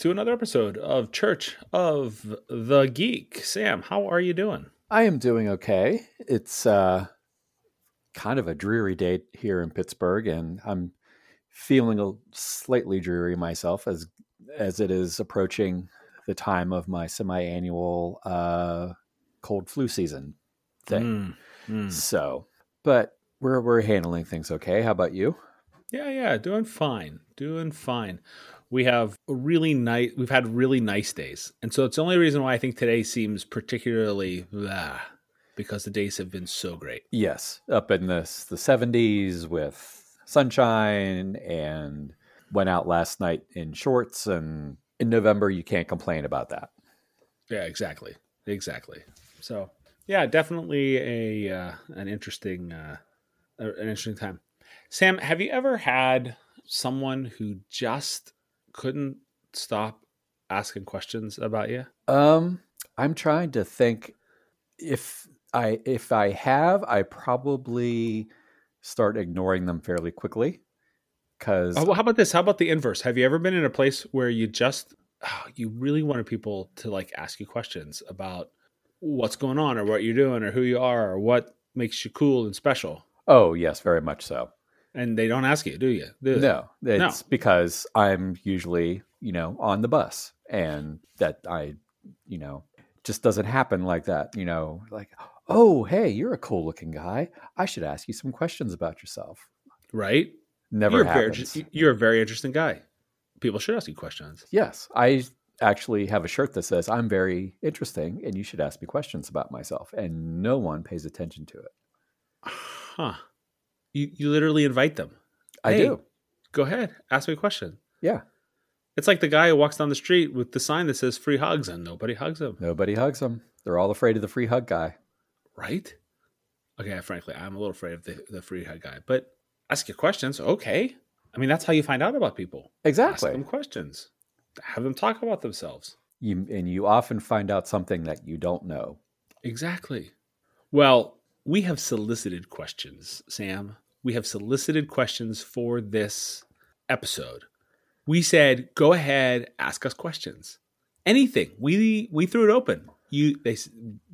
And welcome back to another episode of Church of the Geek. Sam, how are you doing? I am doing okay. It's uh, kind of a dreary day here in Pittsburgh, and I'm feeling a slightly dreary myself as as it is approaching the time of my semi-annual uh, cold flu season thing. Mm, mm. So, but we're we're handling things okay. How about you? Yeah, yeah, doing fine. Doing fine. We have a really nice we've had really nice days. And so it's the only reason why I think today seems particularly blah, because the days have been so great. Yes, up in this the 70s with sunshine and went out last night in shorts and in November you can't complain about that. Yeah, exactly. Exactly. So, yeah, definitely a uh, an interesting uh, an interesting time. Sam, have you ever had someone who just couldn't stop asking questions about you? Um, I'm trying to think if I if I have, I probably start ignoring them fairly quickly. Because oh, well, how about this? How about the inverse? Have you ever been in a place where you just oh, you really wanted people to like ask you questions about what's going on or what you're doing or who you are or what makes you cool and special? oh yes, very much so. And they don't ask you, do you? Do? No, it's because I'm usually you know on the bus, and that I you know just doesn't happen like that. You know, like oh hey, you're a cool looking guy. I should ask you some questions about yourself. Right? Never you're, very, happens. you're a very interesting guy. People should ask you questions. Yes, I actually have a shirt that says I'm very interesting and you should ask me questions about myself and no one pays attention to it. Huh. You you literally invite them. I Hey. do. Go ahead, ask me a question. Yeah. It's like the guy who walks down the street with the sign that says free hugs and nobody hugs him. Nobody hugs him. They're all afraid of the free hug guy. Right? Okay, frankly, I'm a little afraid of the, the free hug guy. But ask your questions. Okay. I mean, that's how you find out about people. Ask Exactly. them questions. Have them talk about themselves. You, and you often find out something that you don't know. Exactly. Well, we have solicited questions, Sam. We have solicited questions for this episode. We said, "Go ahead, ask us questions. Anything." We we threw it open. You they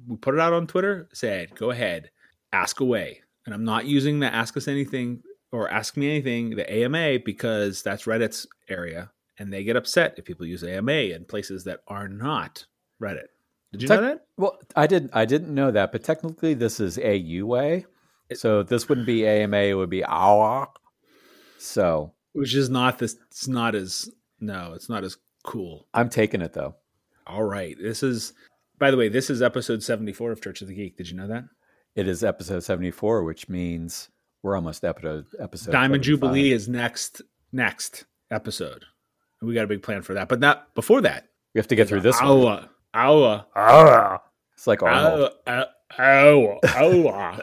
we put it out on Twitter. Said, "Go ahead, ask away." And I'm not using the "ask us anything" or "ask me anything" the AMA because that's Reddit's area, and they get upset if people use AMA in places that are not Reddit. Did you Tec- know that? Well, I didn't. I didn't know that, but technically, this is AUA, so this wouldn't be AMA. It would be AWA. So which is not this it's not as no it's not as cool I'm taking it though. all right this is by the way this is episode 74 of church of the geek did you know that It is episode 74, which means we're almost episode episode. diamond 75. jubilee is next next episode we got a big plan for that but not before that We have to get through this one. hour hour It's like Arnold. hour hour hour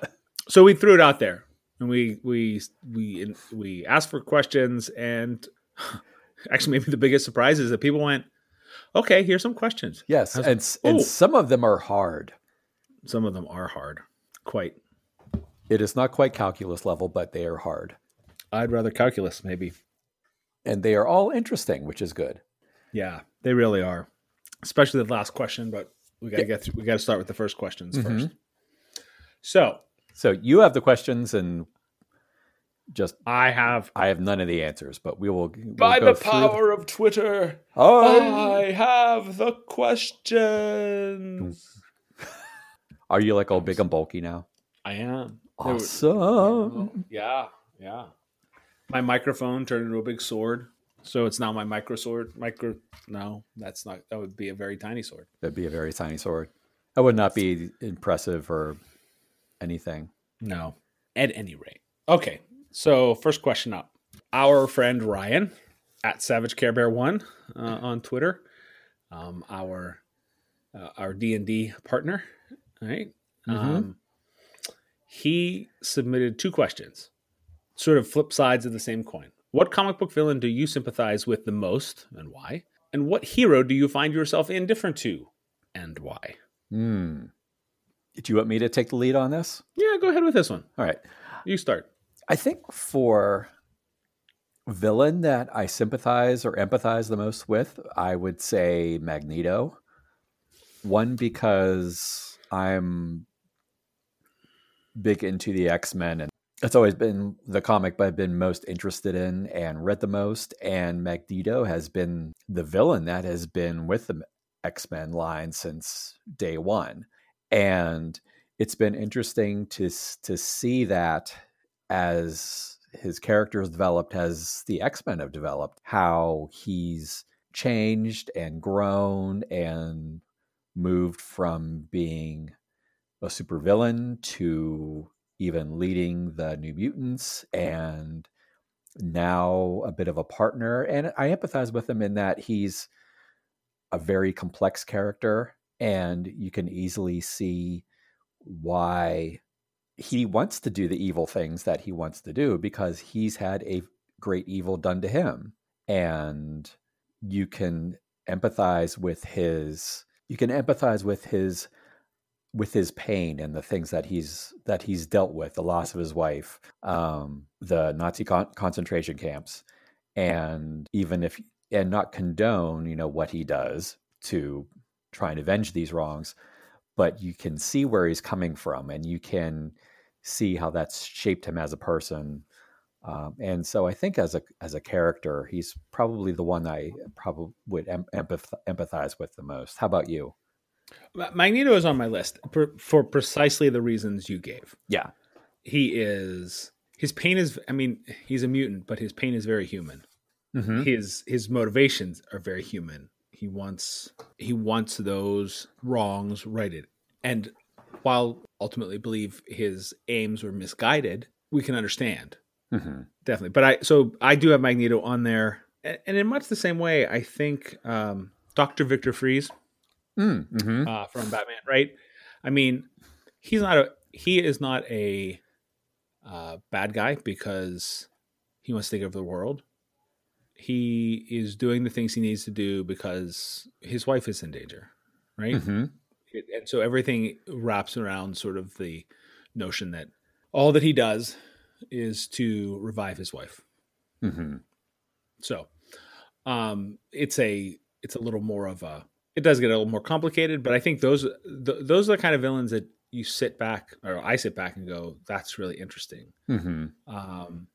so we threw it out there and we we we we asked for questions and actually maybe the biggest surprise is that people went okay here's some questions. Yes, How's- and and some of them are hard. some of them are hard quite. It is not quite calculus level, but they are hard, i'd rather calculus maybe. And they are all interesting, which is good. yeah they really are especially the last question but we gotta get through, we gotta start with the first questions Mhm. first. So So you have the questions, and just i have I have none of the answers, but we will. we'll by the power of twitter Oh, i have the questions are you like all big and bulky now? i am Awesome. yeah yeah my microphone turned into a big sword so it's now my micro sword micro no that's not that would be a very tiny sword That'd be a very tiny sword. That would not be impressive or anything. No, at any rate. Okay, so first question up. Our friend Ryan at Savage Care Bear One uh, on Twitter, um, our uh, our D and D partner, right? Mhm. Um, he submitted two questions, sort of flip sides of the same coin. What comic book villain do you sympathize with the most, and why? And what hero do you find yourself indifferent to, and why? Hmm. Do you want me to take the lead on this? Yeah, go ahead with this one. All right. You start. I think for villain that I sympathize or empathize the most with, I would say Magneto. One because I'm big into the X Men, and it's always been the comic I've been most interested in and read the most. And Magneto has been the villain that has been with the X Men line since day one, and it's been interesting to to see that as his character has developed, as the X Men have developed, how he's changed and grown and moved from being a supervillain to even leading the New Mutants and now a bit of a partner. And I empathize with him in that he's a very complex character and you can easily see why he wants to do the evil things that he wants to do because he's had a great evil done to him. And you can empathize with his you can empathize with his with his pain and the things that he's that he's dealt with the loss of his wife um, the nazi con- concentration camps and even if and not condone you know what he does to try and avenge these wrongs but you can see where he's coming from and you can see how that's shaped him as a person um, and so I think as a as a character, he's probably the one I probably would em- empath- empathize with the most. How about you? Magneto is on my list for, for precisely the reasons you gave. Yeah, he is. His pain is. I mean, he's a mutant, but his pain is very human. mm-hmm. His his motivations are very human. He wants he wants those wrongs righted, and while ultimately believe his aims were misguided, we can understand Mm-hmm. definitely. But I so I do have Magneto on there, and, in much the same way, I think um, Doctor Victor Fries Mm-hmm. uh, from Batman, right? I mean, he's not a he is not a uh, bad guy because he wants to take over the world. He is doing the things he needs to do because his wife is in danger, right? Mm-hmm. It- and so everything wraps around sort of the notion that all that he does is to revive his wife. Mm-hmm. So, um, it's a it's a little more of a it does get a little more complicated, but I think those th- those are the kind of villains that you sit back or I sit back and go, that's really interesting. Mm-hmm. Um,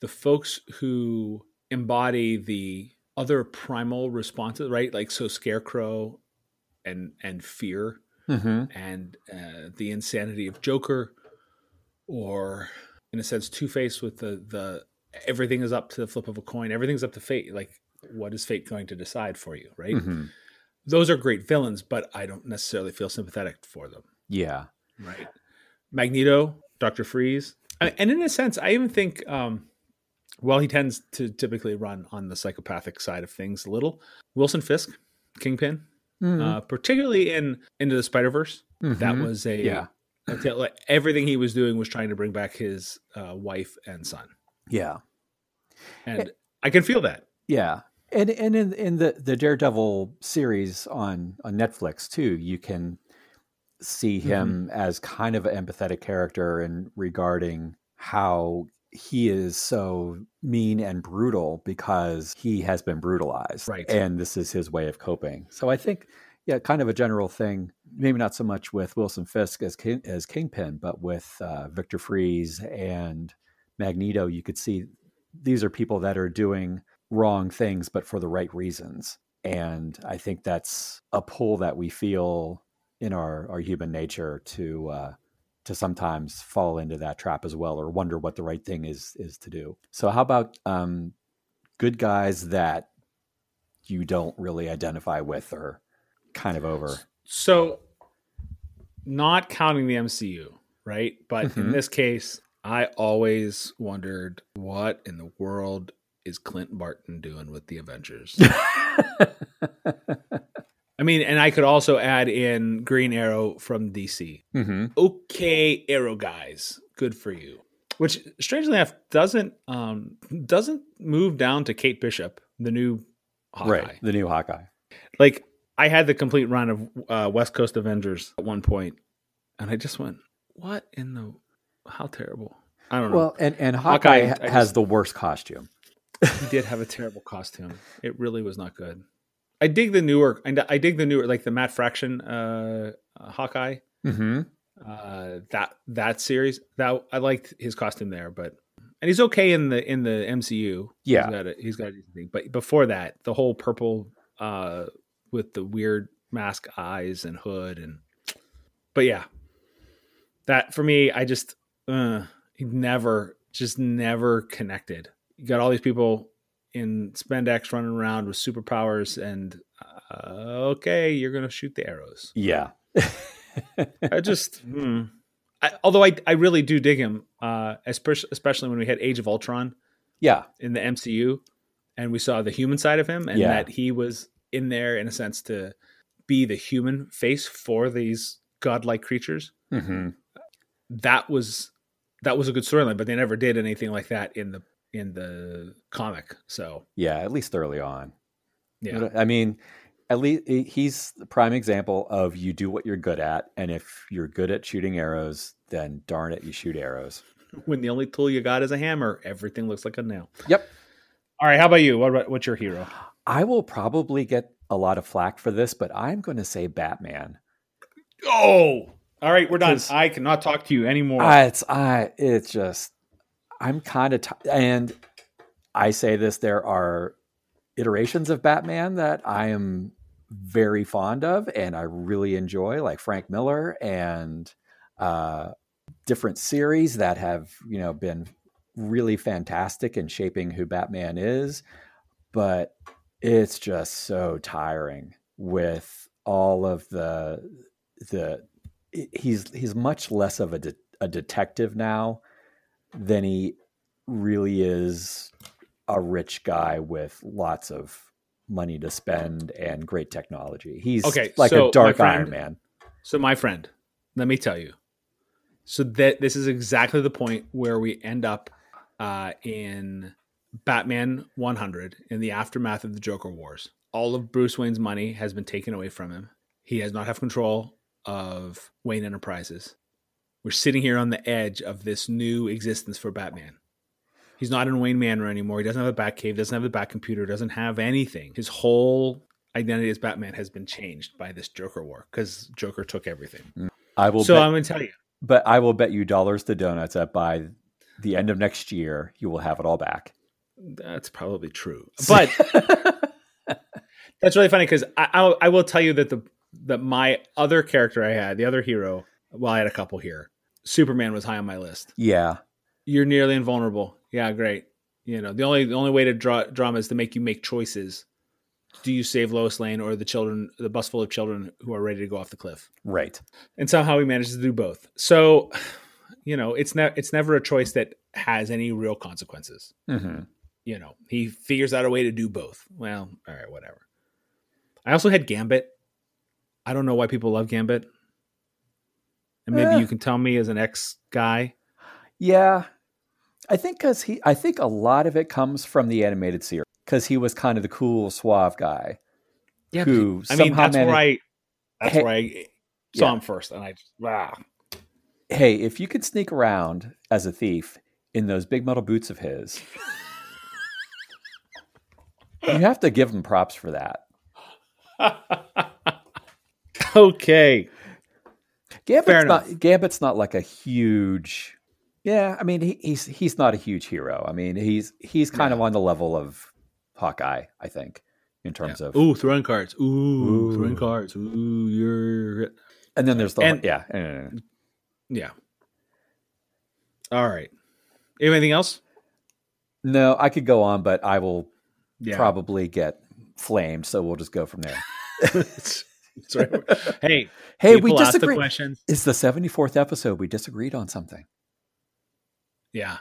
the folks who embody the other primal responses, right? Like so, Scarecrow and and fear Mm-hmm. and uh, the insanity of Joker, or in a sense, Two Face with the the everything is up to the flip of a coin. Everything's up to fate. Like, what is fate going to decide for you? Right. Mm-hmm. Those are great villains, but I don't necessarily feel sympathetic for them. Yeah. Right. Magneto, Doctor Freeze, I- and in a sense, I even think. um while he tends to typically run on the psychopathic side of things a little, Wilson Fisk, Kingpin, Mm-hmm. uh, particularly in Into the Spider Verse, that Mhm. was a yeah. Like, everything he was doing was trying to bring back his uh, wife and son, Yeah. and I can feel that. Yeah. And and in, in the, the Daredevil series on, on Netflix too, you can see him as kind of an empathetic character and regarding how he is so mean and brutal because he has been brutalized. Right. And this is his way of coping. So I think, yeah, kind of a general thing, maybe not so much with Wilson Fisk as King, as Kingpin, but with uh, Victor Fries and Magneto, you could see these are people that are doing wrong things, but for the right reasons. And I think that's a pull that we feel in our, our human nature to uh, to sometimes fall into that trap as well, or wonder what the right thing is is to do. So, how about um, good guys that you don't really identify with, or kind of over? So, not counting the MCU, right? But in Mhm. this case, I always wondered what in the world is Clint Barton doing with the Avengers? I mean, and I could also add in Green Arrow from DC. mm-hmm. Okay, Arrow guys, good for you. Which strangely enough doesn't um doesn't move down to Kate Bishop, the new Hawkeye. Right, the new Hawkeye. Like I had the complete run of uh, West Coast Avengers at one point, and I just went, "What in the? How terrible!" I don't know. Well, and and Hawkeye, Hawkeye, has just- the worst costume. he did have a terrible costume. It really was not good. I dig the newer. I, I dig the newer, like the Matt Fraction uh, uh, Hawkeye. Mm-hmm. Uh, that that series that I liked his costume there, but and he's okay in the in the MCU. Yeah, he's got a, he's got a decent thing. But before that, the whole purple uh, with the weird mask eyes and hood and but yeah, that for me, I just uh, never just never connected. You got all these people in spandex running around with superpowers, and uh, okay, you're gonna shoot the arrows. Yeah, I just. Hmm. I, although I, I really do dig him, uh, especially, especially when we had Age of Ultron, yeah, in the MCU, and we saw the human side of him, and Yeah. that he was in there in a sense to be the human face for these godlike creatures. mm-hmm. That was that was a good storyline, but they never did anything like that in the in the comic. So yeah. At least early on. yeah, I mean, at least he's the prime example of you do what you're good at, and if you're good at shooting arrows, then darn it, you shoot arrows. when the only tool you got is a hammer, everything looks like a nail. Yep. All right, how about you? What about what's your hero? I will probably get a lot of flack for this, but I'm going to say Batman. Oh, all right, we're done. I cannot talk to you anymore. I, it's I it's just I'm kind of t- and I say this there are iterations of Batman that I am very fond of and I really enjoy like Frank Miller and uh different series that have, you know, been really fantastic in shaping who Batman is, but it's just so tiring with all of the the he's he's much less of a de- a detective now than he really is a rich guy with lots of money to spend and great technology. He's Okay, like so, a dark friend- Iron Man. So, my friend, let me tell you. So that this is exactly the point where we end up uh, in Batman 100 in the aftermath of the Joker Wars. All of Bruce Wayne's money has been taken away from him. He does not have control of Wayne Enterprises. We're sitting here on the edge of this new existence for Batman. He's not in Wayne Manor anymore. He doesn't have a Batcave, doesn't have the Bat computer, doesn't have anything. His whole identity as Batman has been changed by this Joker war because Joker took everything. I will so bet, I'm going to tell you. but I will bet you dollars to donuts that by the end of next year you will have it all back. That's probably true, but that's really funny because I, I I will tell you that the that my other character I had, the other hero, well, I had a couple here. Superman was high on my list. yeah. You're nearly invulnerable. Yeah, great. You know, the only the only way to draw drama is to make you make choices. Do you save Lois Lane or the children, the bus full of children who are ready to go off the cliff? Right. And somehow he manages to do both. So, you know, it's ne- it's never a choice that has any real consequences. hmm you know, he figures out a way to do both. Well, all right, whatever. I also had Gambit. I don't know why people love Gambit. And maybe Eh. you can tell me as an ex guy. Yeah, I think because he, I think a lot of it comes from the animated series because he was kind of the cool, suave guy. Yeah, Who I mean, that's where I that's Hey- where I saw Yeah. him first, and I just wow. Hey, if you could sneak around as a thief in those big metal boots of his, you have to give him props for that. okay, Gambit's not Gambit's not like a huge. Yeah, I mean he, he's he's not a huge hero. I mean he's he's kind of on the level of Hawkeye, I think, in terms of. ooh, throwing cards. Ooh, Ooh. throwing cards. Ooh, you're And then there's the and- yeah. yeah. All right. Anything else? No, I could go on, but I will Yeah. probably get flamed. So we'll just go from there. Hey, Hey, we disagree. questions. It's the seventy fourth episode. We disagreed on something. Yeah,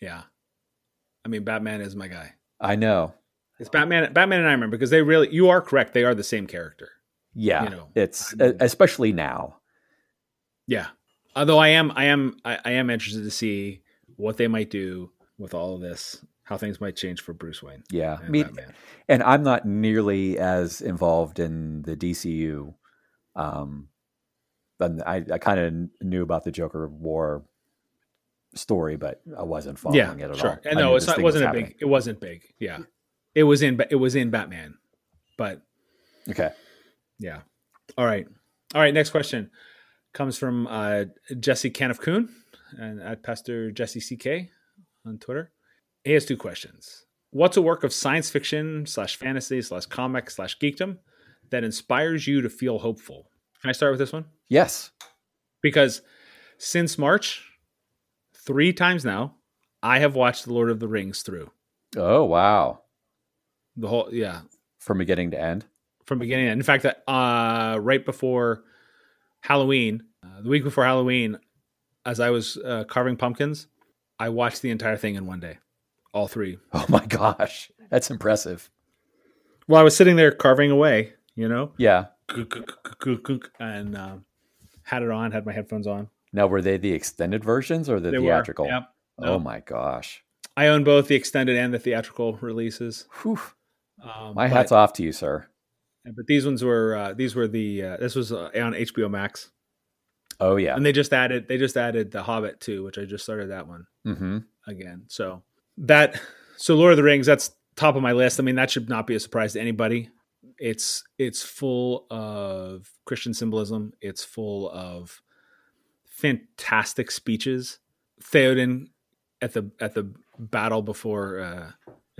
yeah. I mean, Batman is my guy. I know. It's Batman. Batman and I remember because they really. You are correct. They are the same character. Yeah, You know, it's I mean- especially now. Yeah. Although I am, I am, I, I am interested to see what they might do with all of this. How things might change for Bruce Wayne. Yeah, and Batman. and I'm not nearly as involved in the DCU. Um, I, I kind of knew about the Joker War story, but I wasn't following yeah, it at sure. all. And no, it's not. It thing was wasn't a big. It wasn't big. Yeah, it was in. It was in Batman, but Okay. yeah. All right. All right. Next question comes from uh, Jesse Caniff Kuhn and at Pastor Jesse CK on Twitter. He has two questions. What's a work of science fiction slash fantasy slash comic slash geekdom that inspires you to feel hopeful? Can I start with this one? Yes. Because since March, three times now, I have watched The Lord of the Rings through Oh wow. the whole. Yeah, From beginning to end. from beginning. to end. In fact, uh, right before Halloween, uh, the week before Halloween, as I was uh, carving pumpkins, I watched the entire thing in one day, all three. Oh my gosh. That's impressive. Well, I was sitting there carving away, you know, Yeah. and um, had it on, had my headphones on. Now were they the extended versions or the They were, theatrical? Yep. Oh No. my gosh. I own both the extended and the theatrical releases. Whew. Um, My but- hat's off to you, sir. But these ones were uh, these were the uh, this was uh, on HBO Max, Oh yeah. and they just added they just added the Hobbit too, which I just started that one Mm-hmm. again. So that so Lord of the Rings that's top of my list. I mean that should not be a surprise to anybody. It's it's full of Christian symbolism. It's full of fantastic speeches. Theoden at the at the battle before uh,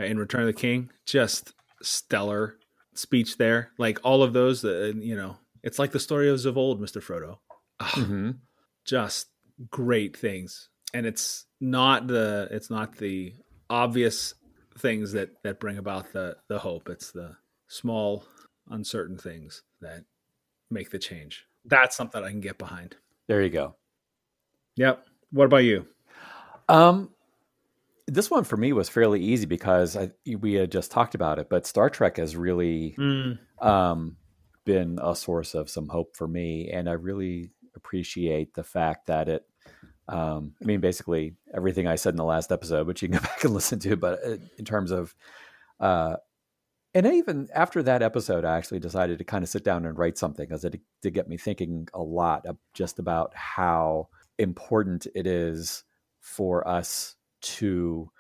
in Return of the King, just stellar speech there. Like all of those, uh, you know, it's like the stories of old, Mister Frodo. Ah, Mm-hmm. just great things and it's not the it's not the obvious things that that bring about the the hope. It's the small uncertain things that make the change. That's something i can get behind. There you go. yep. What about you? Um, this one for me was fairly easy because I, we had just talked about it, but Star Trek has really um, been a source of some hope for me, and I really appreciate the fact that it. Um, I mean, basically everything I said in the last episode, which you can go back and listen to, but uh, in terms of, uh, and even after that episode, I actually decided to kind of sit down and write something because it did get me thinking a lot of just about how important it is for us to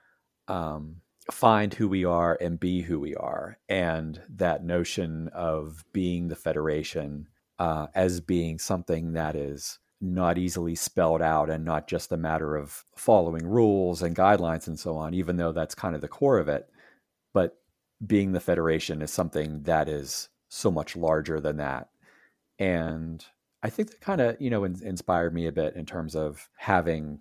um, find who we are and be who we are. And that notion of being the Federation uh, as being something that is not easily spelled out and not just a matter of following rules and guidelines and so on, even though that's kind of the core of it. But being the Federation is something that is so much larger than that. And I think that kind of, you know, in, inspired me a bit in terms of having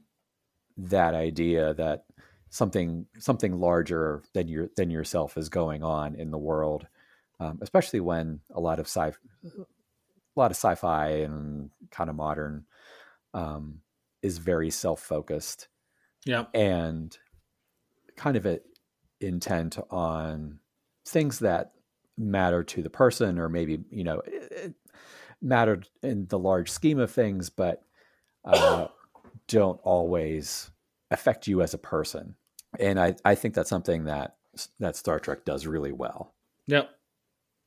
that idea that something something larger than your than yourself is going on in the world, um, especially when a lot of sci a lot of sci-fi and kind of modern um, is very self-focused yeah and kind of a intent on things that matter to the person or maybe you know it, it mattered in the large scheme of things but uh, don't always affect you as a person. And I, I think that's something that that star trek does really well. Yep.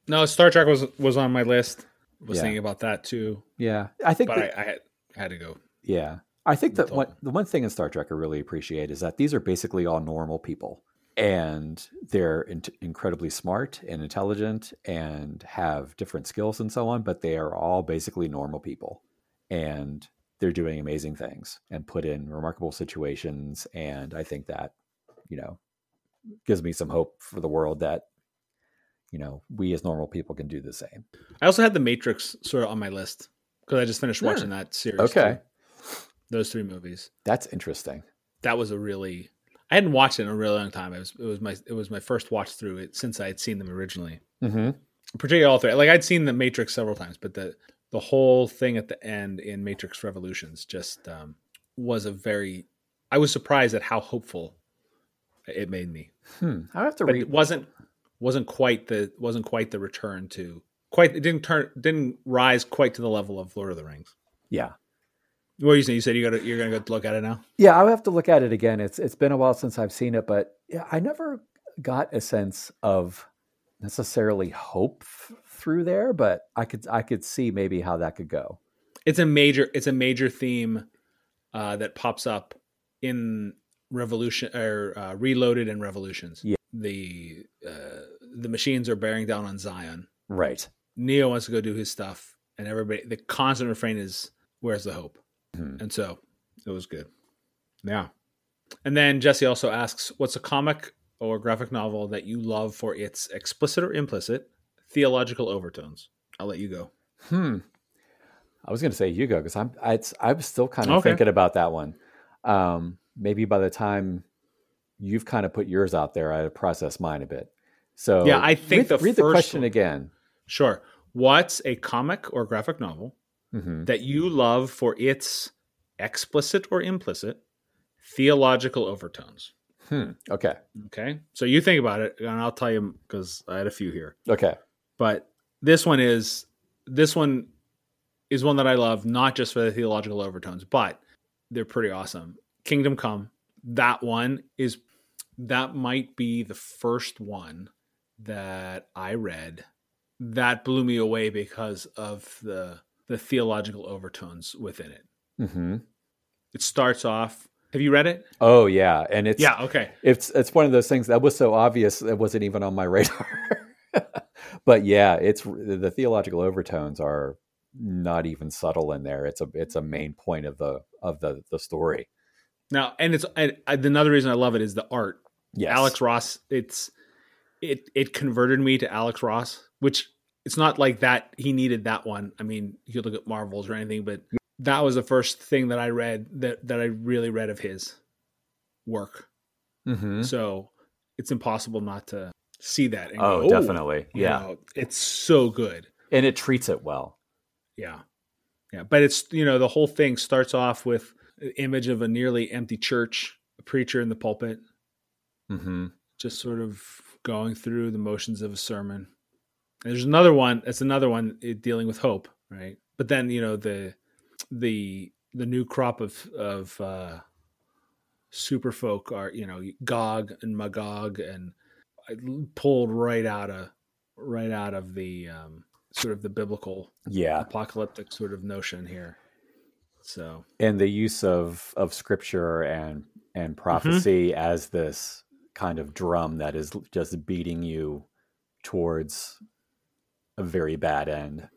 No star trek was was on my list was Yeah. thinking about that too yeah i think but that, I, I had, had to go Yeah. I think that one, the one thing in Star Trek I really appreciate is that these are basically all normal people. And they're in- incredibly smart and intelligent and have different skills and so on, but they are all basically normal people. And they're doing amazing things and put in remarkable situations. And I think that, you know, gives me some hope for the world that, you know, we as normal people can do the same. i also had the matrix sort of on my list because i just finished watching that series Okay. too. those three movies That's interesting. that was a really I hadn't watched it in a really long time. It was it was my it was my first watch through it since I had seen them originally. Mm-hmm. Particularly all three. Like I'd seen the Matrix several times, but the the whole thing at the end in Matrix Revolutions just um, was a very. I was surprised at how hopeful it made me, Hmm. I have to but read. it wasn't wasn't quite the wasn't quite the return to quite it didn't turn didn't rise quite to the level of Lord of the Rings. Yeah. What are you saying? You said you got to you're gonna go look at it now. Yeah, I'll have to look at it again. It's it's been a while since I've seen it, but yeah, I never got a sense of necessarily hope f- through there, but I could I could see maybe how that could go. it's a major it's a major theme uh, that pops up in Revolution or uh, Reloaded and Revolutions. Yeah. The uh, the machines are bearing down on Zion. Right. Neo wants to go do his stuff, and everybody. The constant refrain is, "Where's the hope?" Mhm. And so it was good. Yeah. And then Jesse also asks, "What's a comic or graphic novel that you love for its explicit or implicit theological overtones?" I'll let you go. Hmm. I was going to say Hugo because I'm I, it's, I was still kind of Okay. thinking about that one. Um, maybe by the time you've kind of put yours out there, I process mine a bit. So Yeah, I think read, the read the question one- again. Sure. What's a comic or graphic novel hmm that you love for its explicit or implicit theological overtones? Hmm. Okay. Okay. So you think about it, and I'll tell you because I had a few here. Okay. But this one is this one is one that I love, not just for the theological overtones, but they're pretty awesome. Kingdom Come, that one is that might be the first one that I read that blew me away because of the the theological overtones within it. hmm It starts off. Have you read it? Oh yeah, and it's yeah. Okay. it's it's one of those things that was so obvious it wasn't even on my radar. but yeah, it's the theological overtones are not even subtle in there. It's a it's a main point of the of the the story. Now, and it's and another reason I love it is the art. Yes. Alex Ross, it's it it converted me to Alex Ross, which it's not like that he needed that one. I mean, you could look at Marvels or anything, but that was the first thing that I read that that I really read of his work. hmm So it's impossible not to see that. And Oh, go, definitely. you Yeah. know, it's so good. And it treats it well. Yeah. Yeah. But it's, you know, the whole thing starts off with an image of a nearly empty church, a preacher in the pulpit, hmm just sort of going through the motions of a sermon. And there's another one. That's another one eh, dealing with hope, right? But then you know the the the new crop of of uh, super folk are you know Gog and Magog and I pulled right out of right out of the um, sort of the biblical Yeah. apocalyptic sort of notion here. So And the use of of scripture and and prophecy as this kind of drum that is just beating you towards a very bad end.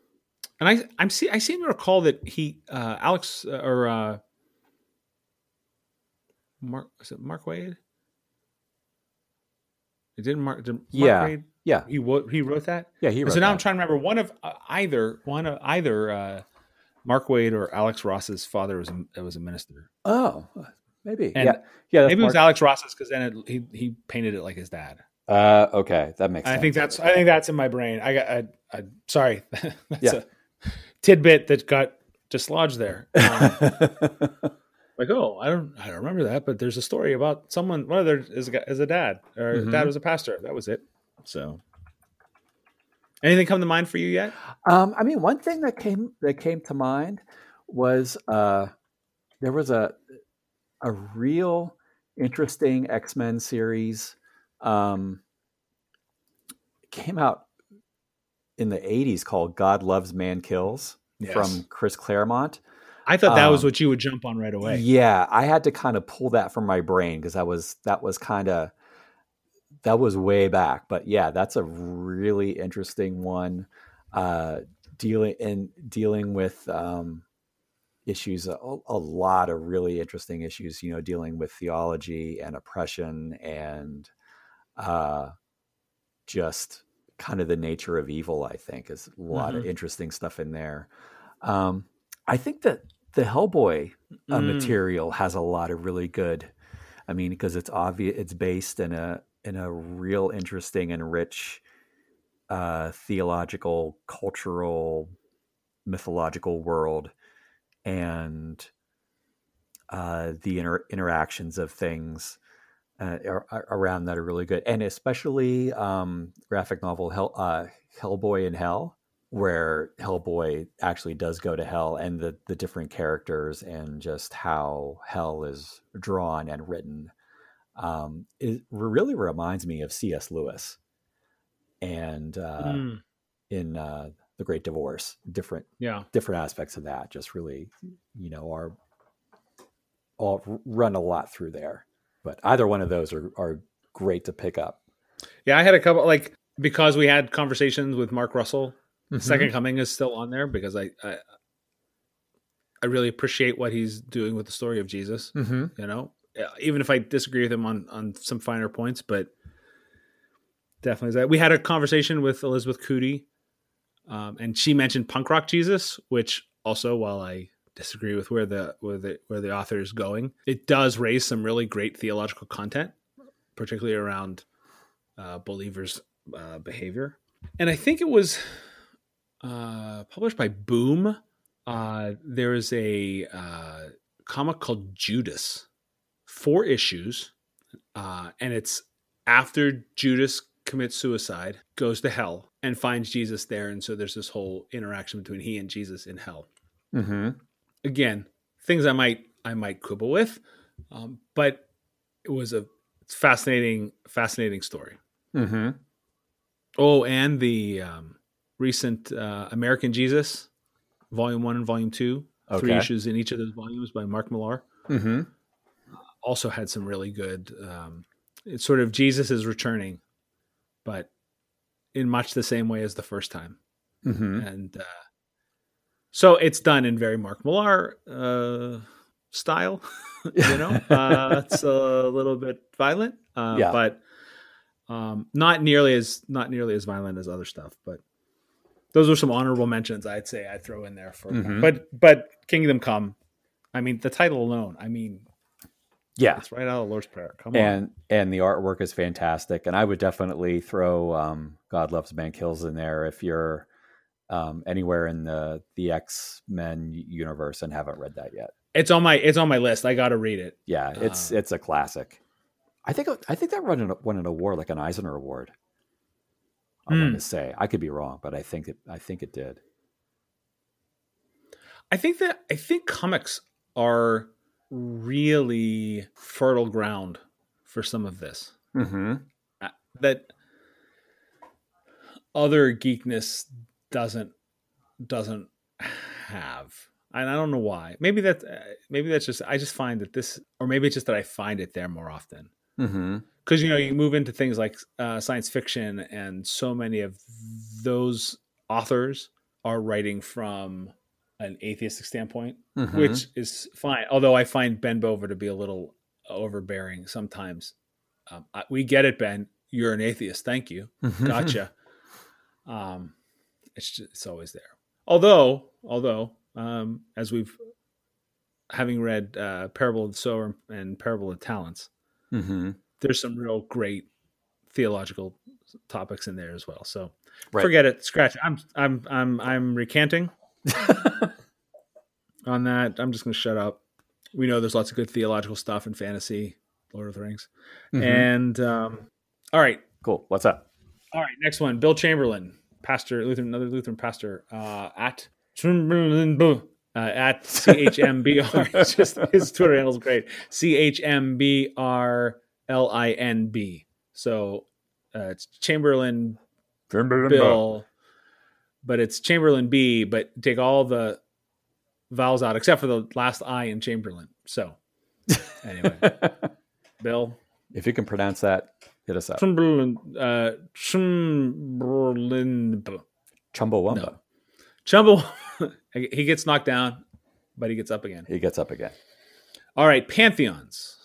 And I I'm see I seem to recall that he uh Alex uh, or uh Mark was it Mark Waid? It didn't Mark, did Mark Yeah, Waid Yeah. he wo- he wrote that. Yeah, he wrote so now I'm trying to remember one of uh, either one of either uh Mark Waid or Alex Ross's father was a, was a minister. Oh, maybe. And yeah. Yeah, Maybe it was Alex Ross's because then it, he he painted it like his dad. Uh, okay, that makes I sense. think that's I think that's in my brain. I got I, I sorry, that's Yeah. a tidbit that got dislodged there. Um, like oh i don't i don't remember that but there's a story about someone one of their is a, is a dad or Mhm. dad was a pastor that was it so anything come to mind for you yet Um, I mean, one thing that came that came to mind was uh, there was a a real interesting X Men series um, came out in the '80s called "God Loves Man Kills" from Chris Claremont. i thought that was um, what you would jump on right away Yeah, I had to kind of pull that from my brain because that was that was kind of that was way back. But yeah, that's a really interesting one. Uh, dealing in dealing with um, issues, a, a lot of really interesting issues. You know, dealing with theology and oppression and uh, just kind of the nature of evil. I think is a lot of interesting stuff in there. Um, I think that the Hellboy uh, Mm. material has a lot of really good. I mean, because it's obvious, it's based in a in a real interesting and rich uh, theological, cultural, mythological world, and uh, the inter- interactions of things uh, ar- ar- around that are really good, and especially um, graphic novel Hell, uh, Hellboy in Hell, where Hellboy actually does go to hell, and the the different characters and just how hell is drawn and written. Um, it really reminds me of C.S. Lewis, and uh, Mm, in uh, the Great Divorce, different yeah different aspects of that just really you know are all run a lot through there. But either one of those are, are great to pick up. Yeah, I had a couple like because we had conversations with Mark Russell. Mm-hmm. Second Coming is still on there because I, I I really appreciate what he's doing with the story of Jesus. Mm-hmm. You know, even if I disagree with him on on some finer points, but definitely is that. We had a conversation with Elizabeth Cootie, um, and she mentioned punk rock Jesus, which also, while I disagree with where the where the where the author is going, it does raise some really great theological content, particularly around uh, believers' uh, behavior. And I think it was uh, published by Boom. Uh, there is a uh, comic called Judas, four issues, uh, and it's after Judas commits suicide, goes to hell, and finds Jesus there, and so there's this whole interaction between he and Jesus in hell. Mm-hmm. Again, things I might I might quibble with, um, but it was a fascinating fascinating story. Mm-hmm. Oh, and the um, recent uh, American Jesus, Volume One and Volume Two, three issues in each of those volumes by Mark Millar, Mm-hmm. also had some really good. Um, it's sort of Jesus is returning, but in much the same way as the first time, Mm-hmm. and uh, so it's done in very Mark Millar uh, style. you know, uh, it's a little bit violent, uh, Yeah. but um, not nearly as not nearly as violent as other stuff. But those are some honorable mentions I'd say I'd throw in there for. Mhm. But but Kingdom Come, I mean the title alone. I mean Yeah. it's right out of Lord's Prayer. Come on, and and the artwork is fantastic and i would definitely throw um, god loves man kills in there if you're um, anywhere in the the x-men universe and haven't read that yet it's on my it's on my list. I got to read it. yeah it's Uh, it's a classic i think i think that won an, won an award like an eisner award i Hmm. going to say i could be wrong but i think it i think it did I think that I think comics are really fertile ground for some of this. mm-hmm. Uh, that other geekness doesn't doesn't have and i don't know why maybe that uh, maybe that's just i just find that this or maybe it's just that i find it there more often Mm-hmm. because you know you move into things like uh, science fiction and so many of those authors are writing from an atheistic standpoint Mm-hmm. which is fine. Although I find Ben Bova to be a little overbearing sometimes. Um, I, we get it, Ben. You're an atheist. Thank you. Gotcha. um, it's just, it's always there. Although, although, um, as we've having read uh, Parable of the Sower and Parable of Talents, mm-hmm. there's some real great theological topics in there as well. So Right. forget it. Scratch. it. I'm I'm I'm I'm recanting on that. I'm just going to shut up. We know there's lots of good theological stuff in fantasy, Lord of the Rings. Mhm. And um, all right, cool what's up all right, next one. Bill Chamberlain, pastor, Lutheran, another Lutheran pastor uh, at Chamberlain, uh, at CHMBR. Just his Twitter handle is great. CHMBR L I N B. So uh, it's Chamberlain Bill, but it's Chamberlain B, but take all the vowels out except for the last I in Chamberlain. So anyway, Bill if you can pronounce that hit us up Chamberlain, uh, Chamberlain, chumbawamba No. Chumble. he gets knocked down, but he gets up again. he gets up again All right, pantheons.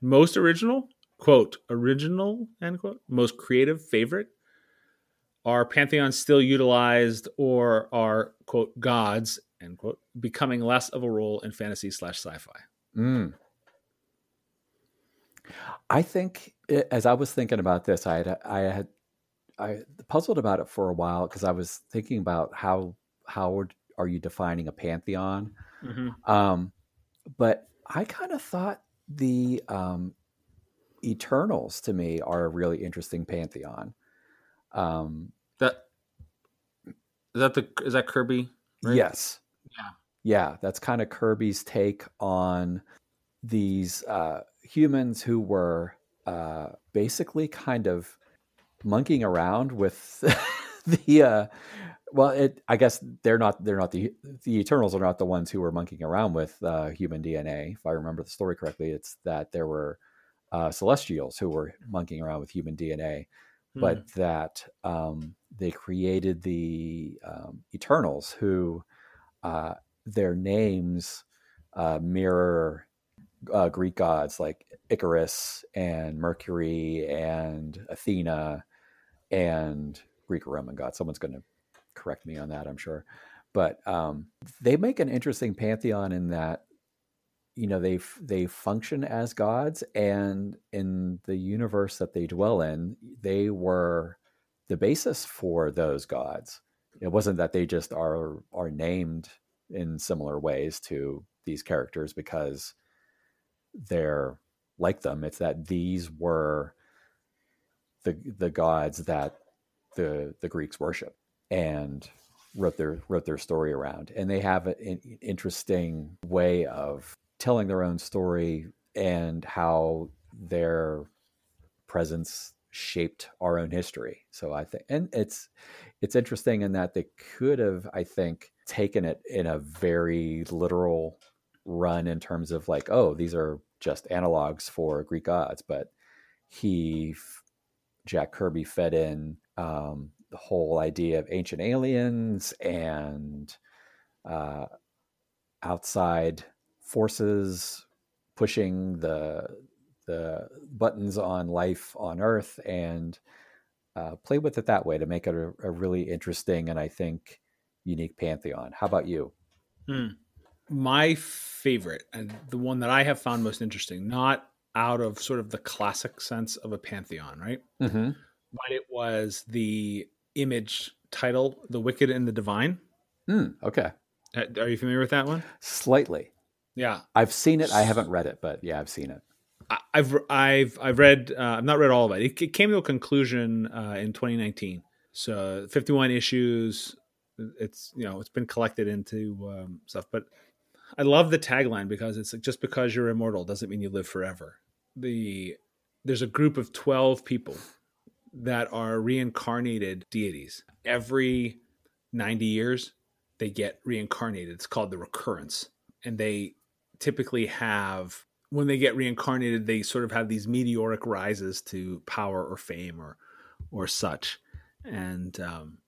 Most original, quote, original, end quote, most creative favorite. Are pantheons still utilized or are, quote, gods, end quote, becoming less of a role in fantasy slash sci fi? Mm. I think it, as I was thinking about this, I had I had I puzzled about it for a while because I was thinking about how how are you defining a pantheon? Um, but I kind of thought the um, Eternals to me are a really interesting pantheon. Um, That is that the is that Kirby? Right? Yes. Yeah. Yeah, that's kind of Kirby's take on these uh, humans who were uh, basically kind of monkeying around with the uh, well, it I guess they're not they're not the the Eternals are not the ones who were monkeying around with uh, human DNA. If I remember the story correctly, it's that there were uh, Celestials who were monkeying around with human DNA, hmm. but that um, they created the um, Eternals who uh, their names uh, mirror uh, Greek gods like Icarus and Mercury and Athena and Greek Roman gods. Someone's going to correct me on that, I'm sure. But um, they make an interesting pantheon in that you know they they function as gods, and in the universe that they dwell in, they were the basis for those gods. It wasn't that they just are are named in similar ways to these characters because they're like them. It's that these were the the gods that the the Greeks worship and wrote their wrote their story around. And they have an interesting way of telling their own story and how their presence shaped our own history. So I think, and it's it's interesting in that they could have, I think, taken it in a very literal run in terms of like, oh, these are just analogs for Greek gods, but he, Jack Kirby, fed in um, the whole idea of ancient aliens and uh, outside forces pushing the the buttons on life on Earth and uh, play with it that way to make it a, a, really interesting and I think unique pantheon. How about you? Hmm. My favorite and the one that I have found most interesting, not out of sort of the classic sense of a pantheon, right? Mm-hmm. But it was the image title, "The Wicked and the Divine." Mm, okay. Uh, are you familiar with that one? Slightly. Yeah, I've seen it. I haven't read it, but yeah, I've seen it. I've I've I've read. Uh, I've not read all of it. It, it came to a conclusion uh, in 2019. So 51 issues. It's you know it's been collected into um, stuff, but I love the tagline because it's like, just because you're immortal doesn't mean you live forever. The there's a group of 12 people that are reincarnated deities. Every 90 years, they get reincarnated. It's called the recurrence. And they typically have, when they get reincarnated, they sort of have these meteoric rises to power or fame or, or such. And um,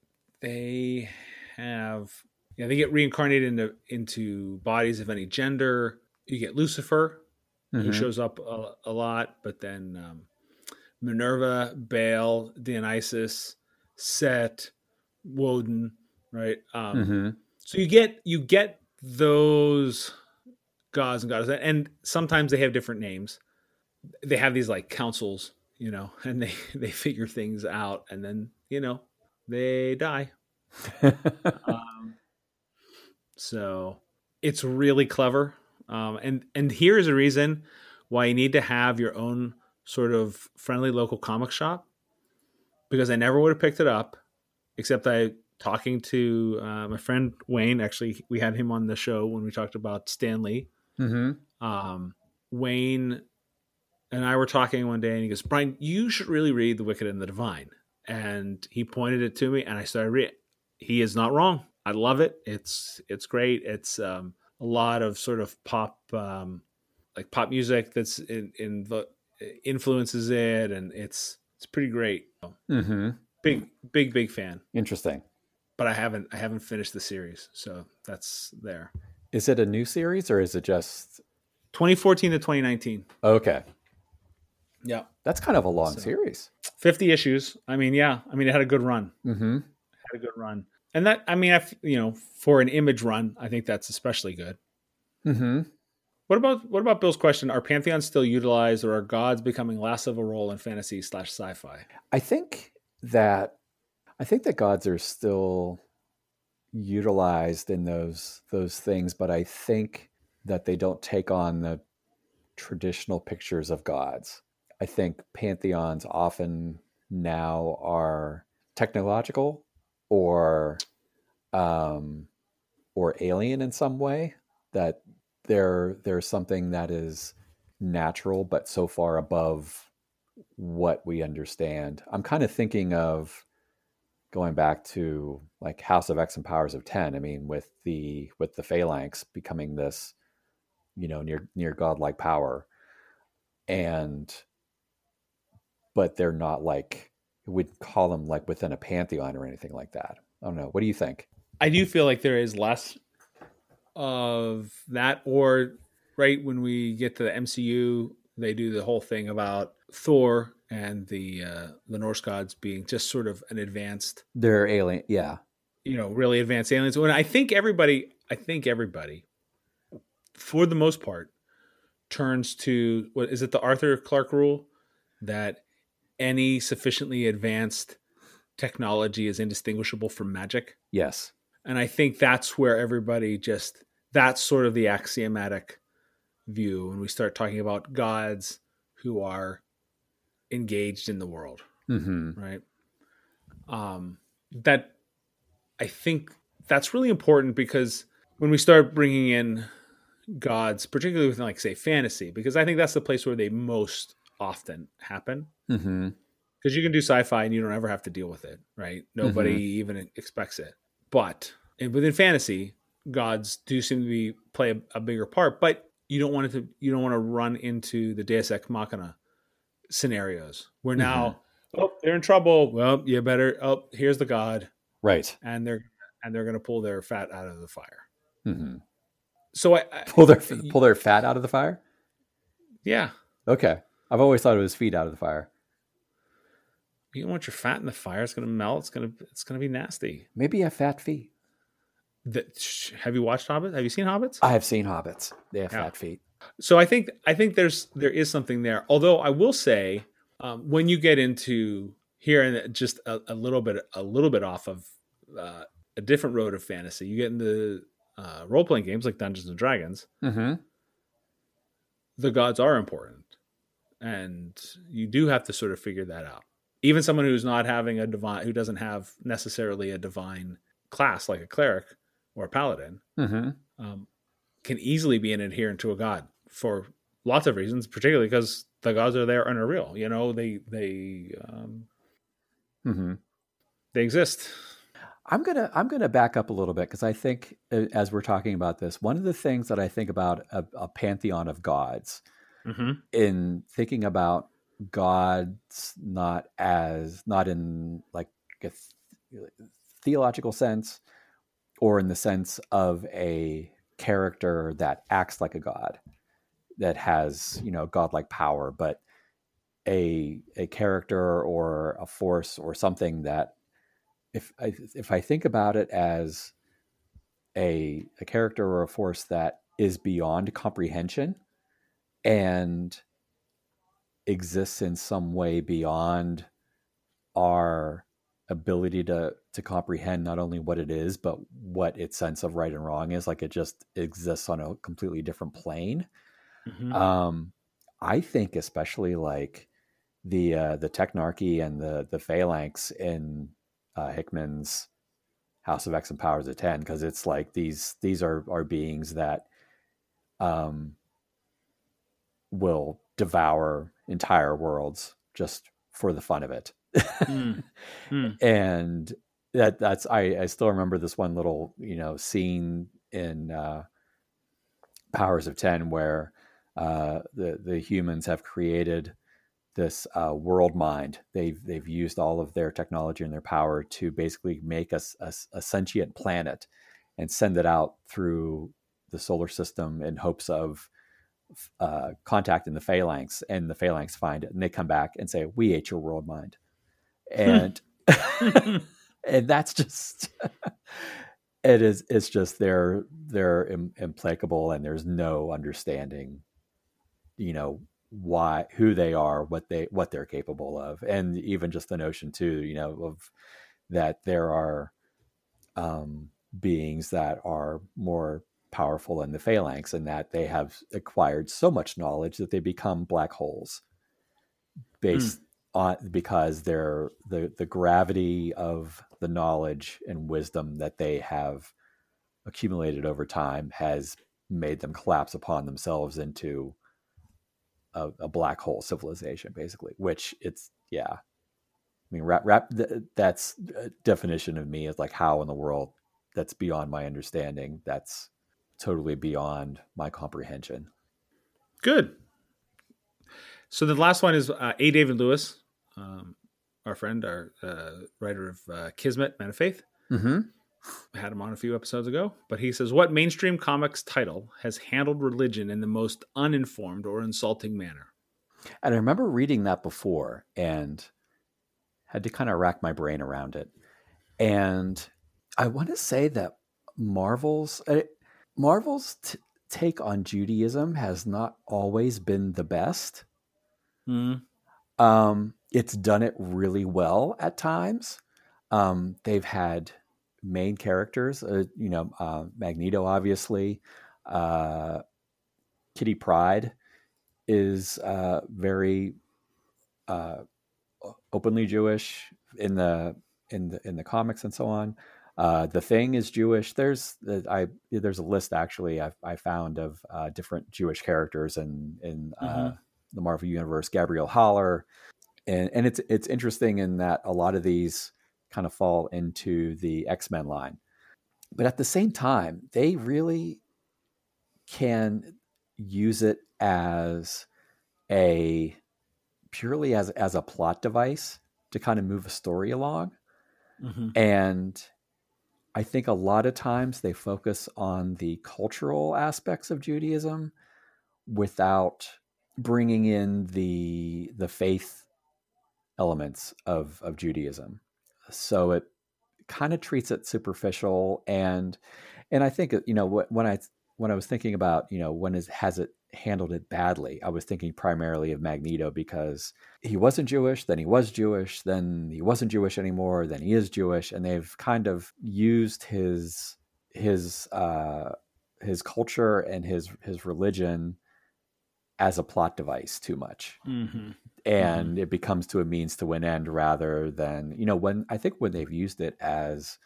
they have, yeah, they get reincarnated into, into bodies of any gender. You get Lucifer, mm-hmm. who shows up a, a, lot, but then um, Minerva, Baal, Dionysus, Set, Woden, right? Um, mm-hmm. So you get you get those gods and goddesses, and sometimes they have different names. They have these like councils, you know, and they they figure things out, and then you know they die. um, so it's really clever, um, and and here's a reason why you need to have your own sort of friendly local comic shop because I never would have picked it up except I talking to uh, my friend Wayne. Actually, we had him on the show when we talked about Stan Lee. Mm-hmm. Um, Wayne and I were talking one day, and he goes, "Brian, you should really read The Wicked and the Divine." And he pointed it to me, and I started reading. He is not wrong. I love it. It's it's great. It's um, a lot of sort of pop, um, like pop music that's in, in the influences it, and it's it's pretty great. Mm-hmm. Big big big fan. Interesting. But I haven't I haven't finished the series, so that's there. Is it a new series or is it just 2014 to 2019? Okay. Yeah, that's kind of a long so, series. 50 issues. I mean, yeah. I mean, it had a good run. Mm-hmm. Had a good run, and that I mean, I you know, for an image run, I think that's especially good. Mm-hmm. What about what about Bill's question? Are pantheons still utilized, or are gods becoming less of a role in fantasy slash sci-fi? I think that I think that gods are still utilized in those those things, but I think that they don't take on the traditional pictures of gods. I think pantheons often now are technological or um, or alien in some way that there there's something that is natural but so far above what we understand. I'm kind of thinking of going back to like House of X and Powers of Ten. I mean, with the with the Phalanx becoming this, you know, near near godlike power, and but they're not like we'd call them like within a pantheon or anything like that. I don't know. What do you think? I do feel like there is less of that, or right when we get to the MCU, they do the whole thing about Thor and the uh, the Norse gods being just sort of an advanced, They're alien. Yeah. you know, really advanced aliens. When I think everybody, I think everybody, for the most part, turns to what is it? The Arthur Clarke rule that any sufficiently advanced technology is indistinguishable from magic. Yes. And I think that's where everybody just that's sort of the axiomatic view when we start talking about gods who are engaged in the world, hmm right? Um that I think that's really important because when we start bringing in gods, particularly within like say fantasy, because I think that's the place where they most often happen because you can do sci-fi and you don't ever have to deal with it, right? Nobody even expects it. But within fantasy, gods do seem to be play a, a bigger part. But you don't want it to. You don't want to run into the Deus Ex Machina scenarios where now, oh, they're in trouble. Well, you better. Oh, here's the god, Right. and they're and they're going to pull their fat out of the fire. hmm So I, I Pull their pull their fat out of the fire. yeah, Okay. I've always thought it was feet out of the fire. you don't want your fat in the fire. It's going to melt. It's going to it's going to be nasty. Maybe a fat feet. That, have you watched Hobbit? Have you seen Hobbits? I have seen hobbits. They have Yeah. fat feet. So I think I think there's there is something there. Although I will say, um, when you get into here and just a, a little bit a little bit off of uh, a different road of fantasy, you get into uh, role playing games like Dungeons and Dragons. Mm-hmm. The gods are important, and you do have to sort of figure that out. Even someone who's not having a divine, who doesn't have necessarily a divine class like a cleric or a paladin, Mm-hmm. um, can easily be an adherent to a god for lots of reasons, particularly because the gods are there and are real. You know, they they um, Mm-hmm. they exist. I'm gonna I'm gonna back up a little bit because I think uh, as we're talking about this, one of the things that I think about a, a pantheon of gods Mm-hmm. in thinking about gods not as not in like a th- theological sense or in the sense of a character that acts like a god that has you know godlike power but a a character or a force or something that if I, if I think about it as a a character or a force that is beyond comprehension and exists in some way beyond our ability to to comprehend not only what it is but what its sense of right and wrong is like it just exists on a completely different plane Mm-hmm. um i think especially like the uh the technarchy and the the phalanx in uh hickman's house of x and powers of 10 because it's like these these are are beings that um will devour entire worlds just for the fun of it Mm. Mm. and that that's I, I still remember this one little you know scene in uh, Powers of Ten where uh, the the humans have created this uh, world mind. They've they've used all of their technology and their power to basically make us a, a sentient planet and send it out through the solar system in hopes of uh, contacting the phalanx. And the phalanx find it, and they come back and say, "We ate your world mind," and and that's just it is it's just they're they're Im- implacable and there's no understanding you know why who they are what they what they're capable of and even just the notion too you know of that there are um beings that are more powerful than the phalanx and that they have acquired so much knowledge that they become black holes based on because they're the the gravity of the knowledge and wisdom that they have accumulated over time has made them collapse upon themselves into a, a black hole civilization basically which it's yeah I mean, rap, rap. Th- that's a definition of me is like how in the world that's beyond my understanding. That's totally beyond my comprehension. Good. So the last one is uh, A. David Lewis, um, our friend, our uh, writer of uh, Kismet, Man of Fate. Mm-hmm. Had him on a few episodes ago, but he says, What mainstream comics title has handled religion in the most uninformed or insulting manner? And I remember reading that before and had to kind of rack my brain around it. And I want to say that Marvel's uh, Marvel's t- take on Judaism has not always been the best. Mm. Um, it's done it really well at times. Um, they've had main characters, uh, you know, uh, Magneto, obviously. Uh, Kitty Pryde is uh, very uh, openly Jewish in the in the in the comics and so on. Uh, the Thing is Jewish. There's I there's a list actually I, I found of uh, different Jewish characters in in uh, Mhm. the Marvel universe. Gabrielle Haller, and and it's it's interesting in that a lot of these kind of fall into the X Men line, but at the same time they really can use it as a purely as as a plot device to kind of move a story along. Hmm and I think a lot of times they focus on the cultural aspects of Judaism without bringing in the the faith elements of of Judaism. So it kind of treats it superficial and and I think you know when I when I was thinking about you know when is has it handled it badly, I was thinking primarily of Magneto because he wasn't Jewish, then he was Jewish, then he wasn't Jewish anymore, then he is Jewish, and they've kind of used his his uh, his culture and his his religion as a plot device too much, hmm and it becomes to a means to an end rather than you know when I think when they've used it as